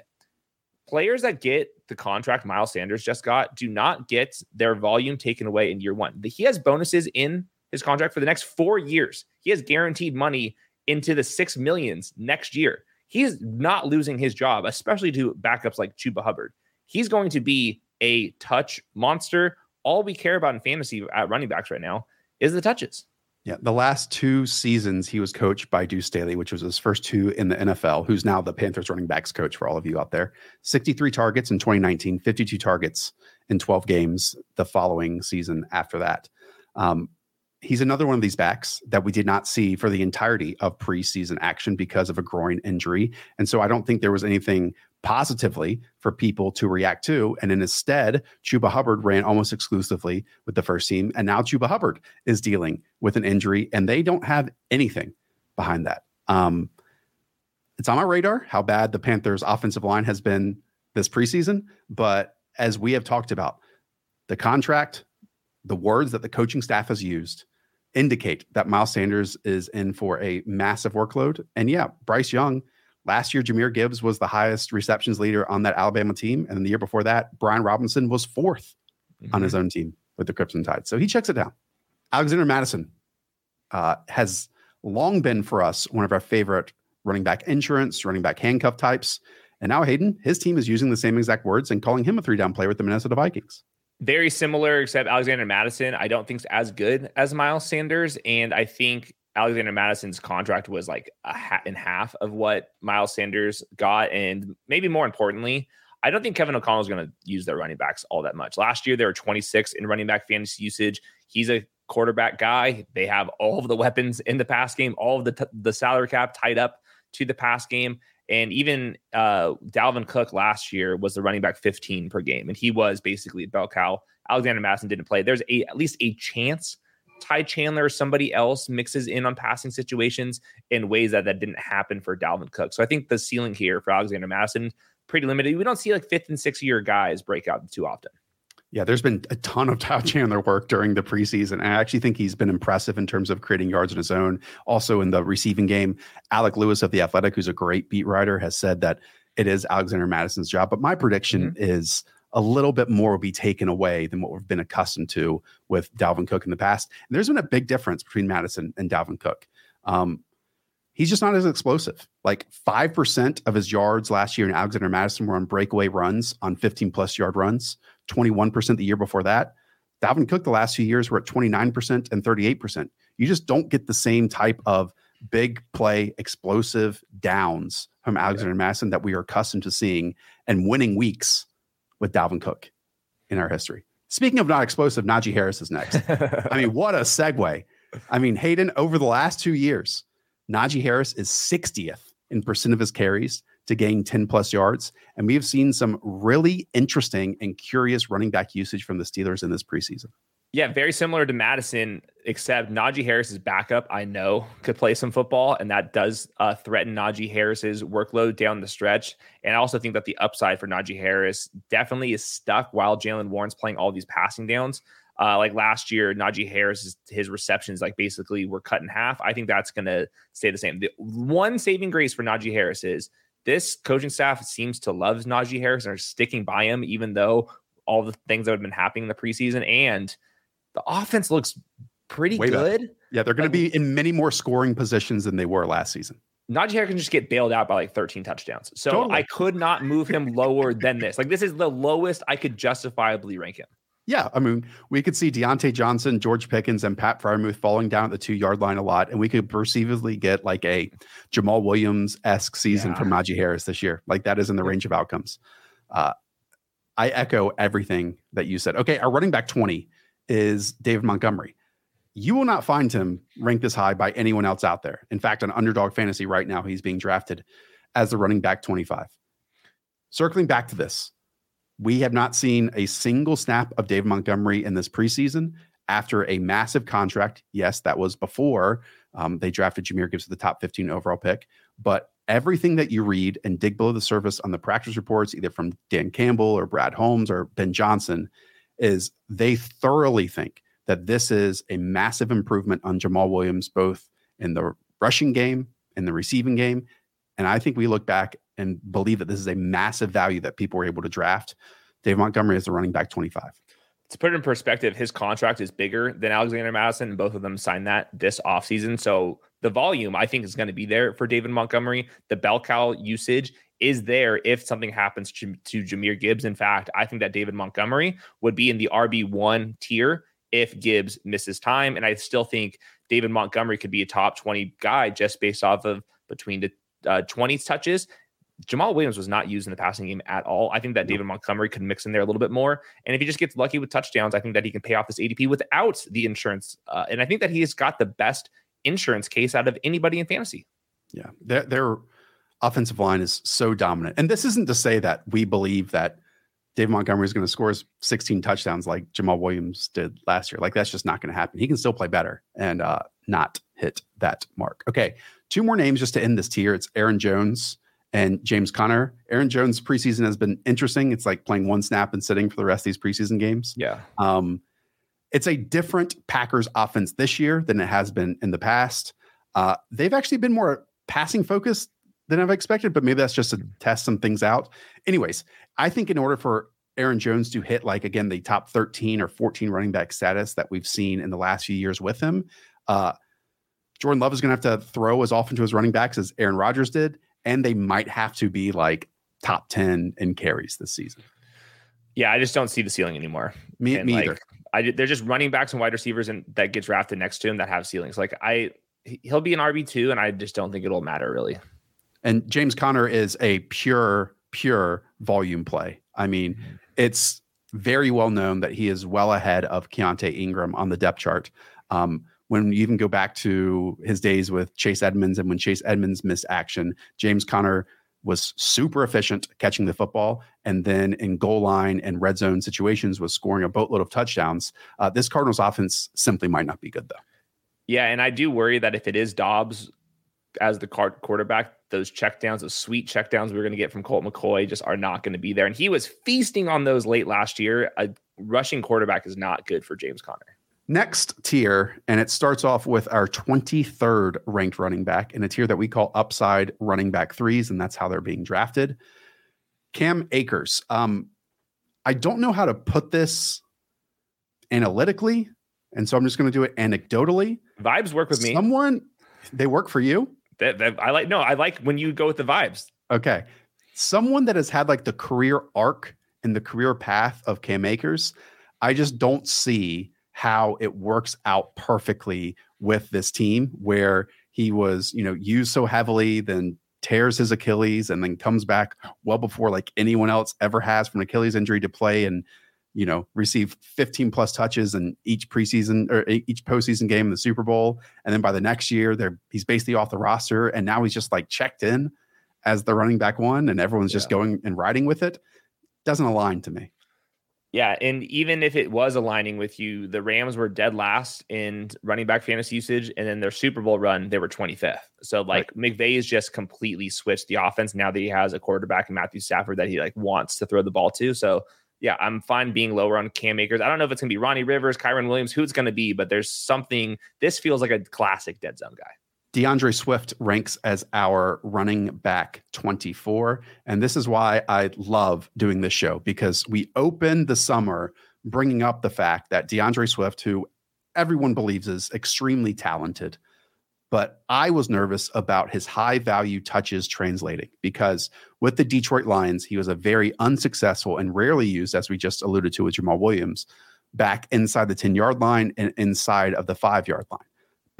players that get the contract Miles Sanders just got do not get their volume taken away in year one. He has bonuses in his contract for the next four years. He has guaranteed money into the six millions next year. He's not losing his job, especially to backups like Chuba Hubbard. He's going to be a touch monster. All we care about in fantasy at running backs right now is the touches. Yeah, the last two seasons he was coached by Deuce Staley, which was his first two in the NFL, who's now the Panthers running backs coach for all of you out there. 63 targets in 2019, 52 targets in 12 games the following season after that. Um, he's another one of these backs that we did not see for the entirety of preseason action because of a groin injury. And so I don't think there was anything positively for people to react to. And instead, Chuba Hubbard ran almost exclusively with the first team. And now Chuba Hubbard is dealing with an injury, and they don't have anything behind that. Um, it's on my radar how bad the Panthers' offensive line has been this preseason. But as we have talked about, the contract, the words that the coaching staff has used indicate that Miles Sanders is in for a massive workload. And yeah, Bryce Young Last year, Jahmyr Gibbs was the highest receptions leader on that Alabama team. And the year before that, Brian Robinson was 4th mm-hmm. on his own team with the Crimson Tide. So he checks it down. Alexander Mattison uh, has long been for us one of our favorite running back insurance, running back handcuff types. And now Hayden, his team is using the same exact words and calling him a three down player with the Minnesota Vikings. Very similar, except Alexander Mattison, I don't think is as good as Miles Sanders. And I think Alexander Mattison's contract was like a hat in half of what Miles Sanders got. And maybe more importantly, I don't think Kevin O'Connell is going to use their running backs all that much. Last year, they were 26 in running back fantasy usage. He's a quarterback guy. They have all of the weapons in the pass game, all of the, t- the salary cap tied up to the pass game. And even uh, Dalvin Cook last year was the running back 15 per game, and he was basically a bell cow. Alexander Mattison didn't play. There's a at least a chance Ty Chandler or somebody else mixes in on passing situations in ways that that didn't happen for Dalvin Cook. So I think the ceiling here for Alexander Mattison pretty limited. We don't see like fifth and sixth year guys break out too often. Yeah, there's been a ton of [LAUGHS] Ty Chandler work during the preseason. I actually think he's been impressive in terms of creating yards on his own. Also in the receiving game, Alec Lewis of the Athletic, who's a great beat writer, has said that it is Alexander Mattison's job. But my prediction mm-hmm. is a little bit more will be taken away than what we've been accustomed to with Dalvin Cook in the past. And there's been a big difference between Mattison and Dalvin Cook. Um, he's just not as explosive. Like 5% of his yards last year in Alexander Mattison were on breakaway runs, on 15 plus yard runs, 21% the year before that. Dalvin Cook, the last few years, were at 29% and 38%. You just don't get the same type of big play, explosive downs from Alexander yeah. Mattison that we are accustomed to seeing and winning weeks with Dalvin Cook in our history. Speaking of not explosive, Najee Harris is next. [LAUGHS] I mean, what a segue. I mean, Hayden, over the last two years, Najee Harris is 60th in percent of his carries to gain 10 plus yards. And we have seen some really interesting and curious running back usage from the Steelers in this preseason. Yeah, very similar to Mattison, except Najee Harris's backup, I know, could play some football, and that does uh, threaten Najee Harris's workload down the stretch. And I also think that the upside for Najee Harris definitely is stuck while Jaylen Warren's playing all these passing downs. Uh, like last year, Najee Harris, his receptions like basically were cut in half. I think that's going to stay the same. The one saving grace for Najee Harris is this coaching staff seems to love Najee Harris and are sticking by him, even though all the things that have been happening in the preseason and – the offense looks pretty Way good. Better. Yeah, they're going to be in many more scoring positions than they were last season. Najee Harris can just get bailed out by like 13 touchdowns. So totally. I could not move him lower than this. Like this is the lowest I could justifiably rank him. Yeah, I mean, we could see Diontae Johnson, George Pickens, and Pat Freiermuth falling down at the two yard line a lot, and we could perceivably get like a Jamaal Williams esque season yeah. from Najee Harris this year. Like that is in the range of outcomes. Uh, I echo everything that you said. Okay, our running back 20 is David Montgomery. You will not find him ranked this high by anyone else out there. In fact, on underdog fantasy right now, he's being drafted as the running back 25. Circling back to this, we have not seen a single snap of David Montgomery in this preseason after a massive contract. Yes, that was before um, they drafted Jahmyr Gibbs to the top 15 overall pick. But everything that you read and dig below the surface on the practice reports, either from Dan Campbell or Brad Holmes or Ben Johnson, is they thoroughly think that this is a massive improvement on Jamaal Williams, both in the rushing game and the receiving game. And I think we look back and believe that this is a massive value that people were able to draft. Dave Montgomery is the running back 25. To put it in perspective, his contract is bigger than Alexander Mattison, and both of them signed that this offseason. So the volume I think is going to be there for David Montgomery. The bell cow usage is there if something happens to, to Jahmyr Gibbs. In fact, I think that David Montgomery would be in the RB1 tier if Gibbs misses time. And I still think David Montgomery could be a top 20 guy just based off of between the uh, 20 touches. Jamaal Williams was not used in the passing game at all. I think that David Montgomery could mix in there a little bit more. And if he just gets lucky with touchdowns, I think that he can pay off this ADP without the insurance. Uh, and I think that he has got the best insurance case out of anybody in fantasy. Yeah, their their offensive line is so dominant, and this isn't to say that we believe that Dave Montgomery is going to score 16 touchdowns like Jamaal Williams did last year. Like that's just not going to happen. He can still play better and uh, not hit that mark. Okay, two more names just to end this tier. It's Aaron Jones and James Conner. Aaron Jones preseason has been interesting. It's like playing one snap and sitting for the rest of these preseason games. Yeah. Um, it's a different Packers offense this year than it has been in the past. Uh, they've actually been more passing focused than I've expected, but maybe that's just to test some things out. Anyways, I think in order for Aaron Jones to hit like again the top 13 or 14 running back status that we've seen in the last few years with him, uh, Jordan Love is going to have to throw as often to his running backs as Aaron Rodgers did, and they might have to be like top 10 in carries this season. Yeah, I just don't see the ceiling anymore. Me, And, me like, either. I they're just running backs and wide receivers and that get drafted next to him that have ceilings. Like I he'll be an RB two, and I just don't think it'll matter really. And James Conner is a pure, pure volume play. I mean, it's very well known that he is well ahead of Keaontay Ingram on the depth chart. Um, when you even go back to his days with Chase Edmonds and when Chase Edmonds missed action, James Conner was super efficient catching the football and then in goal line and red zone situations was scoring a boatload of touchdowns. Uh, this Cardinals offense simply might not be good though. Yeah, and I do worry that if it is Dobbs as the quarterback, those checkdowns, those sweet checkdowns we're going to get from Colt McCoy just are not going to be there. And he was feasting on those late last year. A rushing quarterback is not good for James Conner. Next tier, and it starts off with our 23rd ranked running back in a tier that we call upside running back threes, and that's how they're being drafted. Cam Akers. Um, I don't know how to put this analytically, and so I'm just going to do it anecdotally. Vibes work with me. Someone, they work for you. That, that- I like. No, I like when you go with the vibes. Okay. Someone that has had like the career arc and the career path of Cam Akers, I just don't see how it works out perfectly with this team where he was, you know, used so heavily, then tears his Achilles and then comes back well before like anyone else ever has from an Achilles injury to play and, you know, receive 15 plus touches in each preseason or each postseason game in the Super Bowl. And then by the next year, they're he's basically off the roster. And now he's just like checked in as the running back one and everyone's just Yeah. going and riding with it doesn't align to me. Yeah, and even if it was aligning with you, the Rams were dead last in running back fantasy usage, and then their Super Bowl run, they were 25th. So like McVay has just completely switched the offense now that he has a quarterback in Matthew Stafford that he like wants to throw the ball to. So yeah, I'm fine being lower on Cam Akers. I don't know if it's gonna be Ronnie Rivers, Kyren Williams, who it's gonna be, but there's something. This feels like a classic dead zone guy. D'Andre Swift ranks as our running back 24. And this is why I love doing this show because we opened the summer bringing up the fact that D'Andre Swift, who everyone believes is extremely talented, but I was nervous about his high value touches translating because with the Detroit Lions, he was a very unsuccessful and rarely used, as we just alluded to with Jamaal Williams, back inside the 10 yard line and inside of the five yard line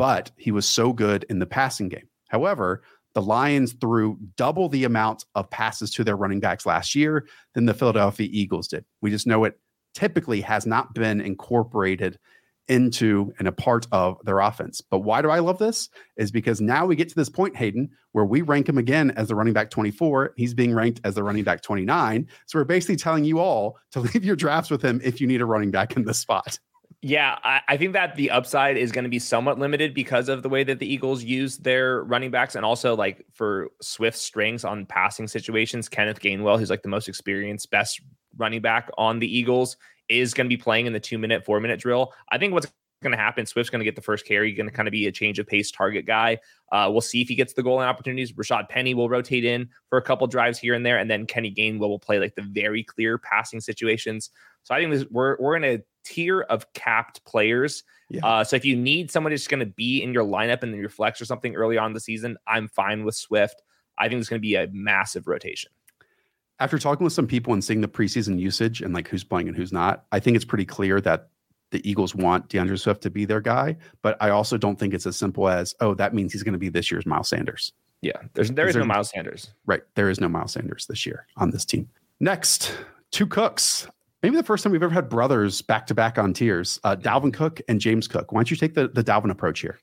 but he was so good in the passing game. However, the Lions threw double the amount of passes to their running backs last year than the Philadelphia Eagles did. We just know it typically has not been incorporated into and a part of their offense. But why do I love this? Is because now we get to this point, Hayden, where we rank him again as the running back 24. He's being ranked as the running back 29. So we're basically telling you all to [LAUGHS] leave your drafts with him if you need a running back in this spot. Yeah, I, I think that the upside is going to be somewhat limited because of the way that the Eagles use their running backs, and also like for Swift strings on passing situations. Kenneth Gainwell, who's like the most experienced, best running back on the Eagles, is going to be playing in the two minute, four minute drill. I think what's going to happen, Swift's going to get the first carry, going to kind of be a change of pace target guy. Uh, we'll see if he gets the goal line opportunities. Rashaad Penny will rotate in for a couple drives here and there, and then Kenny Gainwell will play like the very clear passing situations. So I think this, we're we're in a tier of capped players. Yeah. Uh, so if you need somebody that's going to be in your lineup and then your flex or something early on in the season, I'm fine with Swift. I think it's going to be a massive rotation. After talking with some people and seeing the preseason usage and like who's playing and who's not, I think it's pretty clear that the Eagles want D'Andre Swift to be their guy. But I also don't think it's as simple as, oh, that means he's going to be this year's Miles Sanders. Yeah, there's there Is is no Miles Sanders. Right. There is no Miles Sanders this year on this team. Next, two cooks. Maybe the first time we've ever had brothers back to back on tiers. Uh, Dalvin Cook and James Cook. Why don't you take the, the Dalvin approach here?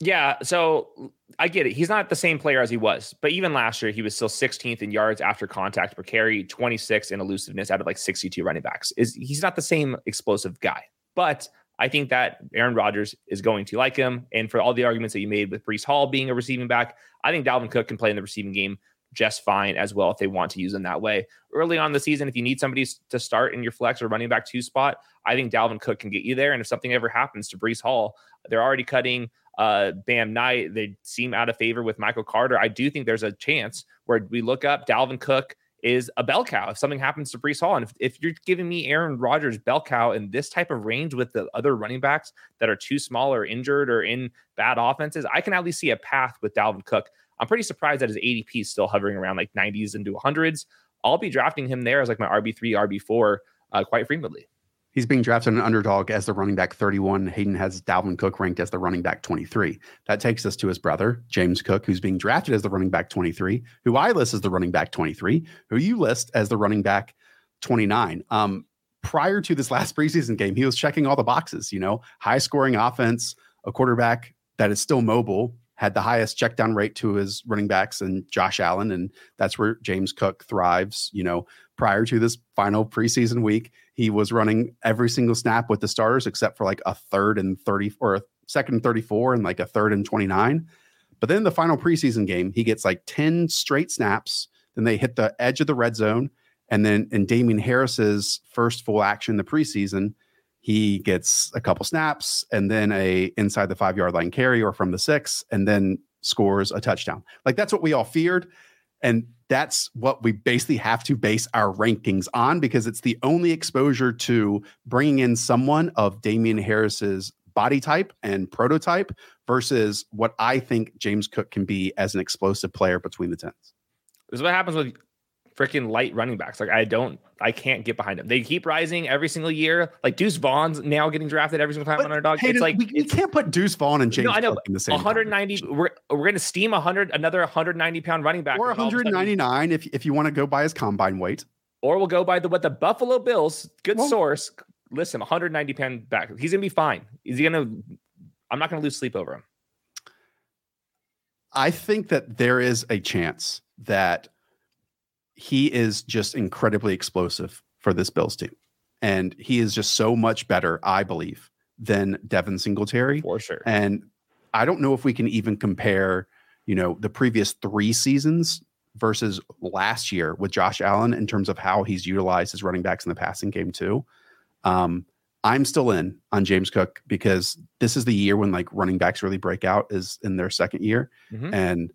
Yeah, so I get it. He's not the same player as he was, but even last year, he was still 16th in yards after contact per carry, 26 in elusiveness out of like 62 running backs. Is he's not the same explosive guy, but I think that Aaron Rodgers is going to like him. And for all the arguments that you made with Breece Hall being a receiving back, I think Dalvin Cook can play in the receiving game just fine as well if they want to use him that way. Early on the season, if you need somebody to start in your flex or running back two spot, I think Dalvin Cook can get you there. And if something ever happens to Breece Hall, they're already cutting uh, Bam Knight. They seem out of favor with Michael Carter. I do think there's a chance where we look up Dalvin Cook is a bell cow if something happens to Breece Hall. And if, if you're giving me Aaron Rodgers bell cow in this type of range with the other running backs that are too small or injured or in bad offenses, I can at least see a path with Dalvin Cook. I'm pretty surprised that his ADP is still hovering around like 90s into 100s. I'll be drafting him there as like my RB3, RB4 uh, quite frequently. He's being drafted an underdog as the running back 31. Hayden has Dalvin Cook ranked as the running back 23. That takes us to his brother, James Cook, who's being drafted as the running back 23, who I list as the running back 23, who you list as the running back 29. Um, prior to this last preseason game, he was checking all the boxes, you know, high scoring offense, a quarterback that is still mobile, had the highest check down rate to his running backs and Josh Allen. And that's where James Cook thrives, you know, prior to this final preseason week he was running every single snap with the starters except for like a third and 30 or a second and 34 and like a third and 29 but then the final preseason game he gets like 10 straight snaps then they hit the edge of the red zone and then in Damien Harris's first full action the preseason he gets a couple snaps and then a inside the 5 yard line carry or from the 6 and then scores a touchdown like that's what we all feared and that's what we basically have to base our rankings on because it's the only exposure to bringing in someone of Damien Harris's body type and prototype versus what I think James Cook can be as an explosive player between the tens. This is what happens with freaking light running backs. Like I don't, I can't get behind them. They keep rising every single year. Like Deuce Vaughn's now getting drafted every single time But, on underdog. Hayden, it's like we, we it's, can't put Deuce Vaughn and James no, I know. In the same 190. We're we're gonna steam 100 another 190 pound running back, or and all of a sudden- 199 if if you want to go by his combine weight. or we'll go by the what the Buffalo Bills. Good Well- source. Listen, 190 pound back. He's gonna be fine. Is he gonna? I'm not gonna lose sleep over him. I think that there is a chance that he is just incredibly explosive for this Bills team. And he is just so much better, I believe, than Devin Singletary. For sure. And I don't know if we can even compare, you know, the previous three seasons versus last year with Josh Allen in terms of how he's utilized his running backs in the passing game too. Um, I'm still in on James Cook because this is the year when like running backs really break out is in their second year. Mhm. And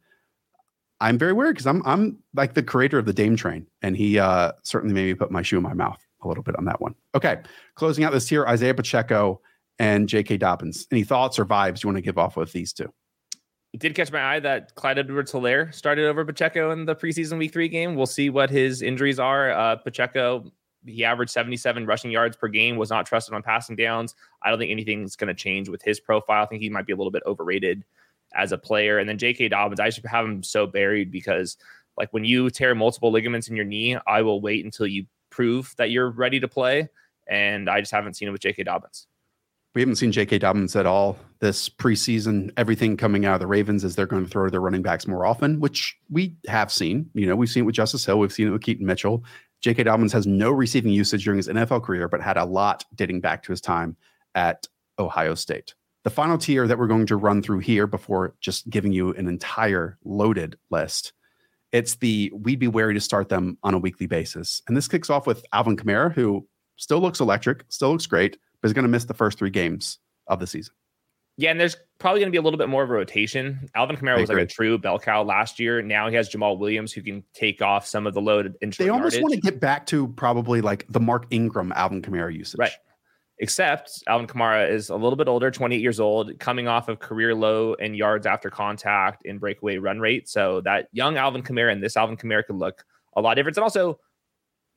I'm very worried because I'm I'm like the creator of the Dame train, and he uh, certainly made me put my shoe in my mouth a little bit on that one. Okay, closing out this tier, Isiah Pacheco and J.K. Dobbins. Any thoughts or vibes you want to give off with these two? It did catch my eye that Clyde Edwards Helaire started over Pacheco in the preseason week three game. We'll see what his injuries are. Uh, Pacheco, he averaged 77 rushing yards per game, was not trusted on passing downs. I don't think anything's going to change with his profile. I think he might be a little bit overrated as a player. And then J.K. Dobbins, I just have him so buried because, like, when you tear multiple ligaments in your knee, I will wait until you prove that you're ready to play. And I just haven't seen it with J.K. Dobbins. We haven't seen J.K. Dobbins at all this preseason. Everything coming out of the Ravens is they're going to throw to their running backs more often, which we have seen. You know, we've seen it with Justice Hill, we've seen it with Keaton Mitchell. J.K. Dobbins has no receiving usage during his NFL career, but had a lot dating back to his time at Ohio State. The final tier that we're going to run through here before just giving you an entire loaded list. It's the we'd be wary to start them on a weekly basis. And this kicks off with Alvin Kamara, who still looks electric, still looks great, but is going to miss the first three games of the season. Yeah, and there's probably going to be a little bit more of a rotation. Alvin Kamara was like a true bell cow last year. Now he has Jamaal Williams who can take off some of the load They almost yardage. want to get back to probably like the Mark Ingram Alvin Kamara usage. Right. Except Alvin Kamara is a little bit older, 28 years old, coming off of career low in yards after contact in breakaway run rate. So that young Alvin Kamara and this Alvin Kamara could look a lot different. And also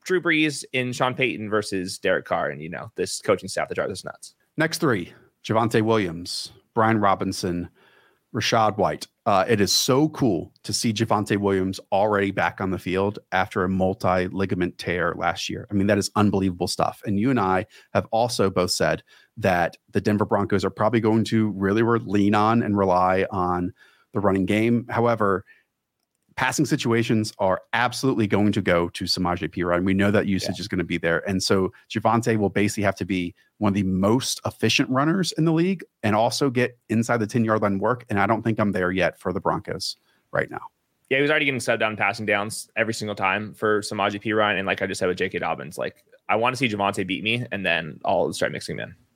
Drew Brees in Sean Payton versus Derek Carr, and you know this coaching staff that drives us nuts. Next three: Javonte Williams, Brian Robinson, Rachaad White. Uh, it is so cool to see Javonte Williams already back on the field after a multi ligament tear last year. I mean, that is unbelievable stuff. And you and I have also both said that the Denver Broncos are probably going to really lean on and rely on the running game. However, passing situations are absolutely going to go to Samaje Perine. We know that usage yeah. is going to be there. And so Javonte will basically have to be one of the most efficient runners in the league and also get inside the 10 yard line work. And I don't think I'm there yet for the Broncos right now. Yeah, he was already getting subbed down passing downs every single time for Samaje Perine. And like I just said with J.K. Dobbins, like I want to see Javonte beat me and then I'll start mixing them in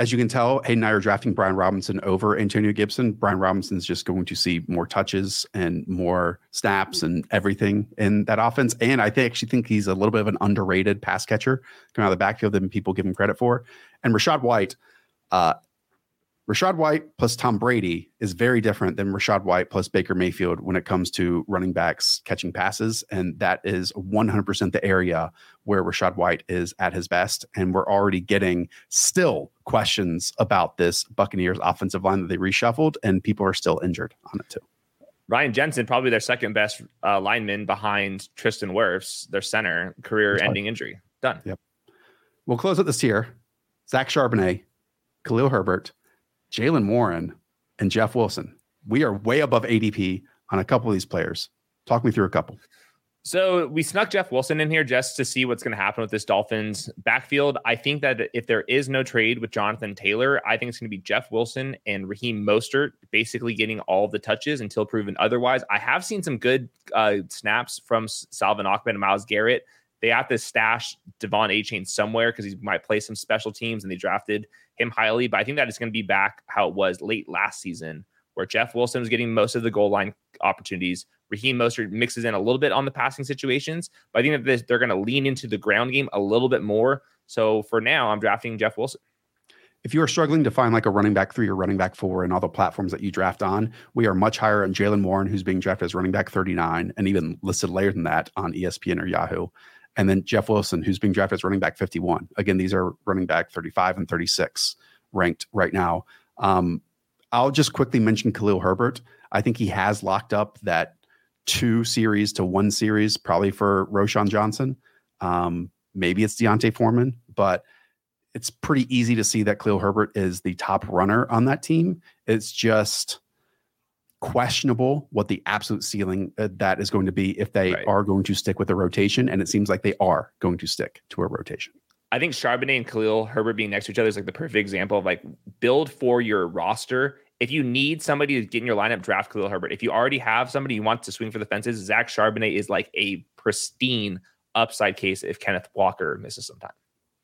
as you can tell, Hayden and I are drafting Brian Robinson over Antonio Gibson. Brian Robinson is just going to see more touches and more snaps and everything in that offense. And I actually think he's a little bit of an underrated pass catcher coming out of the backfield than people give him credit for. And Rachaad White, uh, Rachaad White plus Tom Brady is very different than Rachaad White plus Baker Mayfield when it comes to running backs catching passes. And that is 100% the area where Rachaad White is at his best. And we're already getting still questions about this Buccaneers offensive line that they reshuffled, and people are still injured on it too. Ryan Jensen, probably their second best uh, lineman behind Tristan Wirfs, their center, career ending injury. Done. Yep. We'll close out this tier. Zach Charbonnet, Khalil Herbert, Jaylen Warren, and Jeff Wilson. We are way above ADP on a couple of these players. Talk me through a couple. So we snuck Jeff Wilson in here just to see what's going to happen with this Dolphins backfield. I think that if there is no trade with Jonathan Taylor, I think it's going to be Jeff Wilson and Raheem Mostert basically getting all the touches until proven otherwise. I have seen some good uh, snaps from Salvon Ahmed and Myles Gaskin. They have to stash De'Von Achane somewhere because he might play some special teams and they drafted him highly, but I think that it's going to be back how it was late last season, where Jeff Wilson was getting most of the goal line opportunities. Raheem Mostert mixes in a little bit on the passing situations, but I think that they're going to lean into the ground game a little bit more. So for now, I'm drafting Jeff Wilson. If you are struggling to find like a running back three or running back four and all the platforms that you draft on, we are much higher on Jaylen Warren, who's being drafted as running back 39 and even listed later than that on ESPN or Yahoo. And then Jeff Wilson, who's being drafted as running back 51. Again, these are running back 35 and 36 ranked right now. Um, I'll just quickly mention Khalil Herbert. I think he has locked up that two series to one series, probably for Roschon Johnson. Um, maybe it's D'Onta Foreman, but it's pretty easy to see that Khalil Herbert is the top runner on that team. It's just questionable what the absolute ceiling uh, that is going to be if they right. are going to stick with a rotation. And it seems like they are going to stick to a rotation. I think Charbonnet and Khalil Herbert being next to each other is like the perfect example of like build for your roster. If you need somebody to get in your lineup, draft Khalil Herbert. If you already have somebody you want to swing for the fences, Zach Charbonnet is like a pristine upside case if Kenneth Walker misses some time.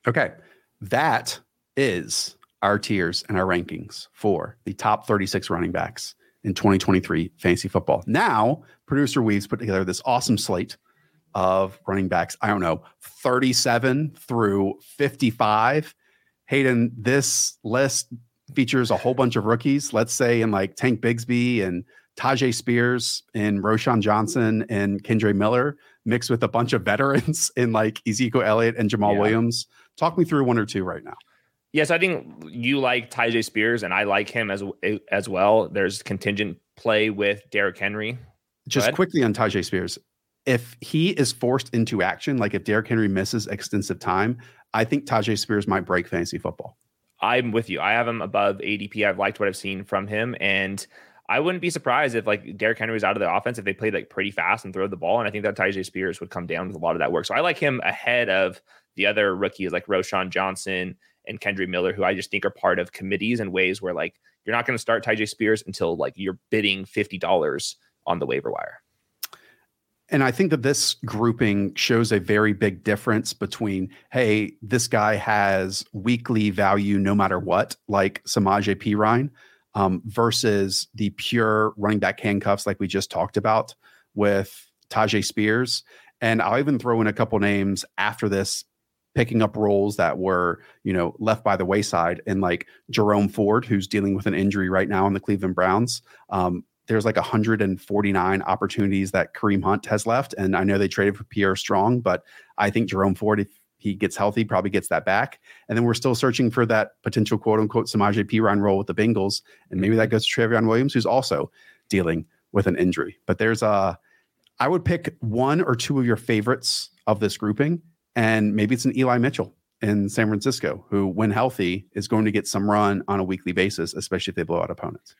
Okay. That is our tiers and our rankings for the top 36 running backs in 2023 fantasy football. Now, producer Weaves put together this awesome slate of running backs. I don't know, 37 through 55. Hayden, this list features a whole bunch of rookies, let's say in like Tank Bigsby and Tyjae Spears and Roschon Johnson and Kendre Miller, mixed with a bunch of veterans [LAUGHS] in like Ezekiel Elliott and Jamaal yeah. Williams. Talk me through one or two right now. Yes, I think you like Tyjae Spears, and I like him as eh, as well. There's contingent play with Derrick Henry. Just quickly on Tyjae Spears, if he is forced into action, like if Derrick Henry misses extensive time, I think Tajay Spears might break fantasy football. I'm with you. I have him above ADP. I've liked what I've seen from him, and I wouldn't be surprised if like Derrick Henry was out of the offense if they played like pretty fast and throw the ball. And I think that Tyjae Spears would come down with a lot of that work. So I like him ahead of the other rookies like Roschon Johnson and Kendre Miller, who I just think are part of committees in ways where like you're not going to start Tyjae Spears until like you're bidding fifty dollars on the waiver wire. And I think that this grouping shows a very big difference between, hey, this guy has weekly value no matter what, like Samaje Perine, um, versus the pure running back handcuffs, like we just talked about with Tyjae Spears. And I'll even throw in a couple names after this picking up roles that were, you know, left by the wayside. And like Jerome Ford, who's dealing with an injury right now in the Cleveland Browns. Um, there's like 149 opportunities that Kareem Hunt has left. And I know they traded for Pierre Strong, but I think Jerome Ford, if he gets healthy, probably gets that back. And then we're still searching for that potential quote unquote Samaje Perine role with the Bengals. And maybe that goes to Trayveon Williams, who's also dealing with an injury. But there's a, I would pick one or two of your favorites of this grouping. And maybe it's an Eli Mitchell in San Francisco, who, when healthy, is going to get some run on a weekly basis, especially if they blow out opponents.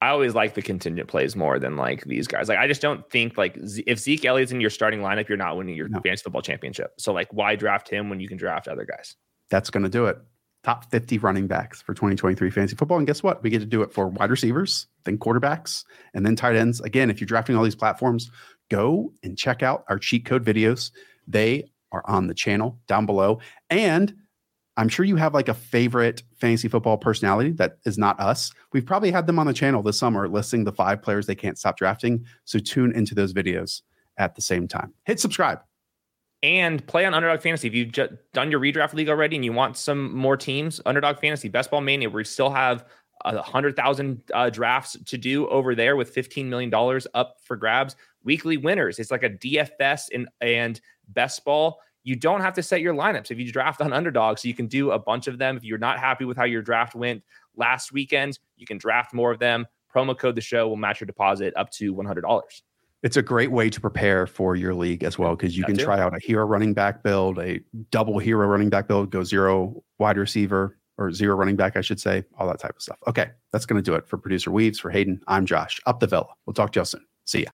I always like the contingent plays more than like these guys. Like I just don't think like Z- if Zeke Elliott's in your starting lineup, you're not winning your No. fantasy football championship. So like, why draft him when you can draft other guys? That's going to do it. Top 50 running backs for 2023 fantasy football. And guess what? We get to do it for wide receivers, then quarterbacks, and then tight ends. Again, if you're drafting all these platforms, go and check out our cheat code videos. They are on the channel down below. And I'm sure you have like a favorite fantasy football personality that is not us. We've probably had them on the channel this summer listing the five players they can't stop drafting. So tune into those videos at the same time. Hit subscribe. and play on Underdog Fantasy. If you've done your redraft league already and you want some more teams, Underdog Fantasy, Best Ball Mania, we still have a hundred thousand uh, drafts to do over there with fifteen million dollars up for grabs. Weekly winners. It's like a DFS and and Best Ball. You don't have to set your lineups if you draft on underdogs. so you can do a bunch of them. If you're not happy with how your draft went last weekend, you can draft more of them. Promo code the show will match your deposit up to one hundred dollars. It's a great way to prepare for your league as well because you That can too. try out a hero running back build, a double hero running back build, go zero wide receiver or zero running back, I should say, all that type of stuff. Okay, that's going to do it for producer Weaves, for Hayden. I'm Josh, up the villa. We'll talk to you all soon. See ya.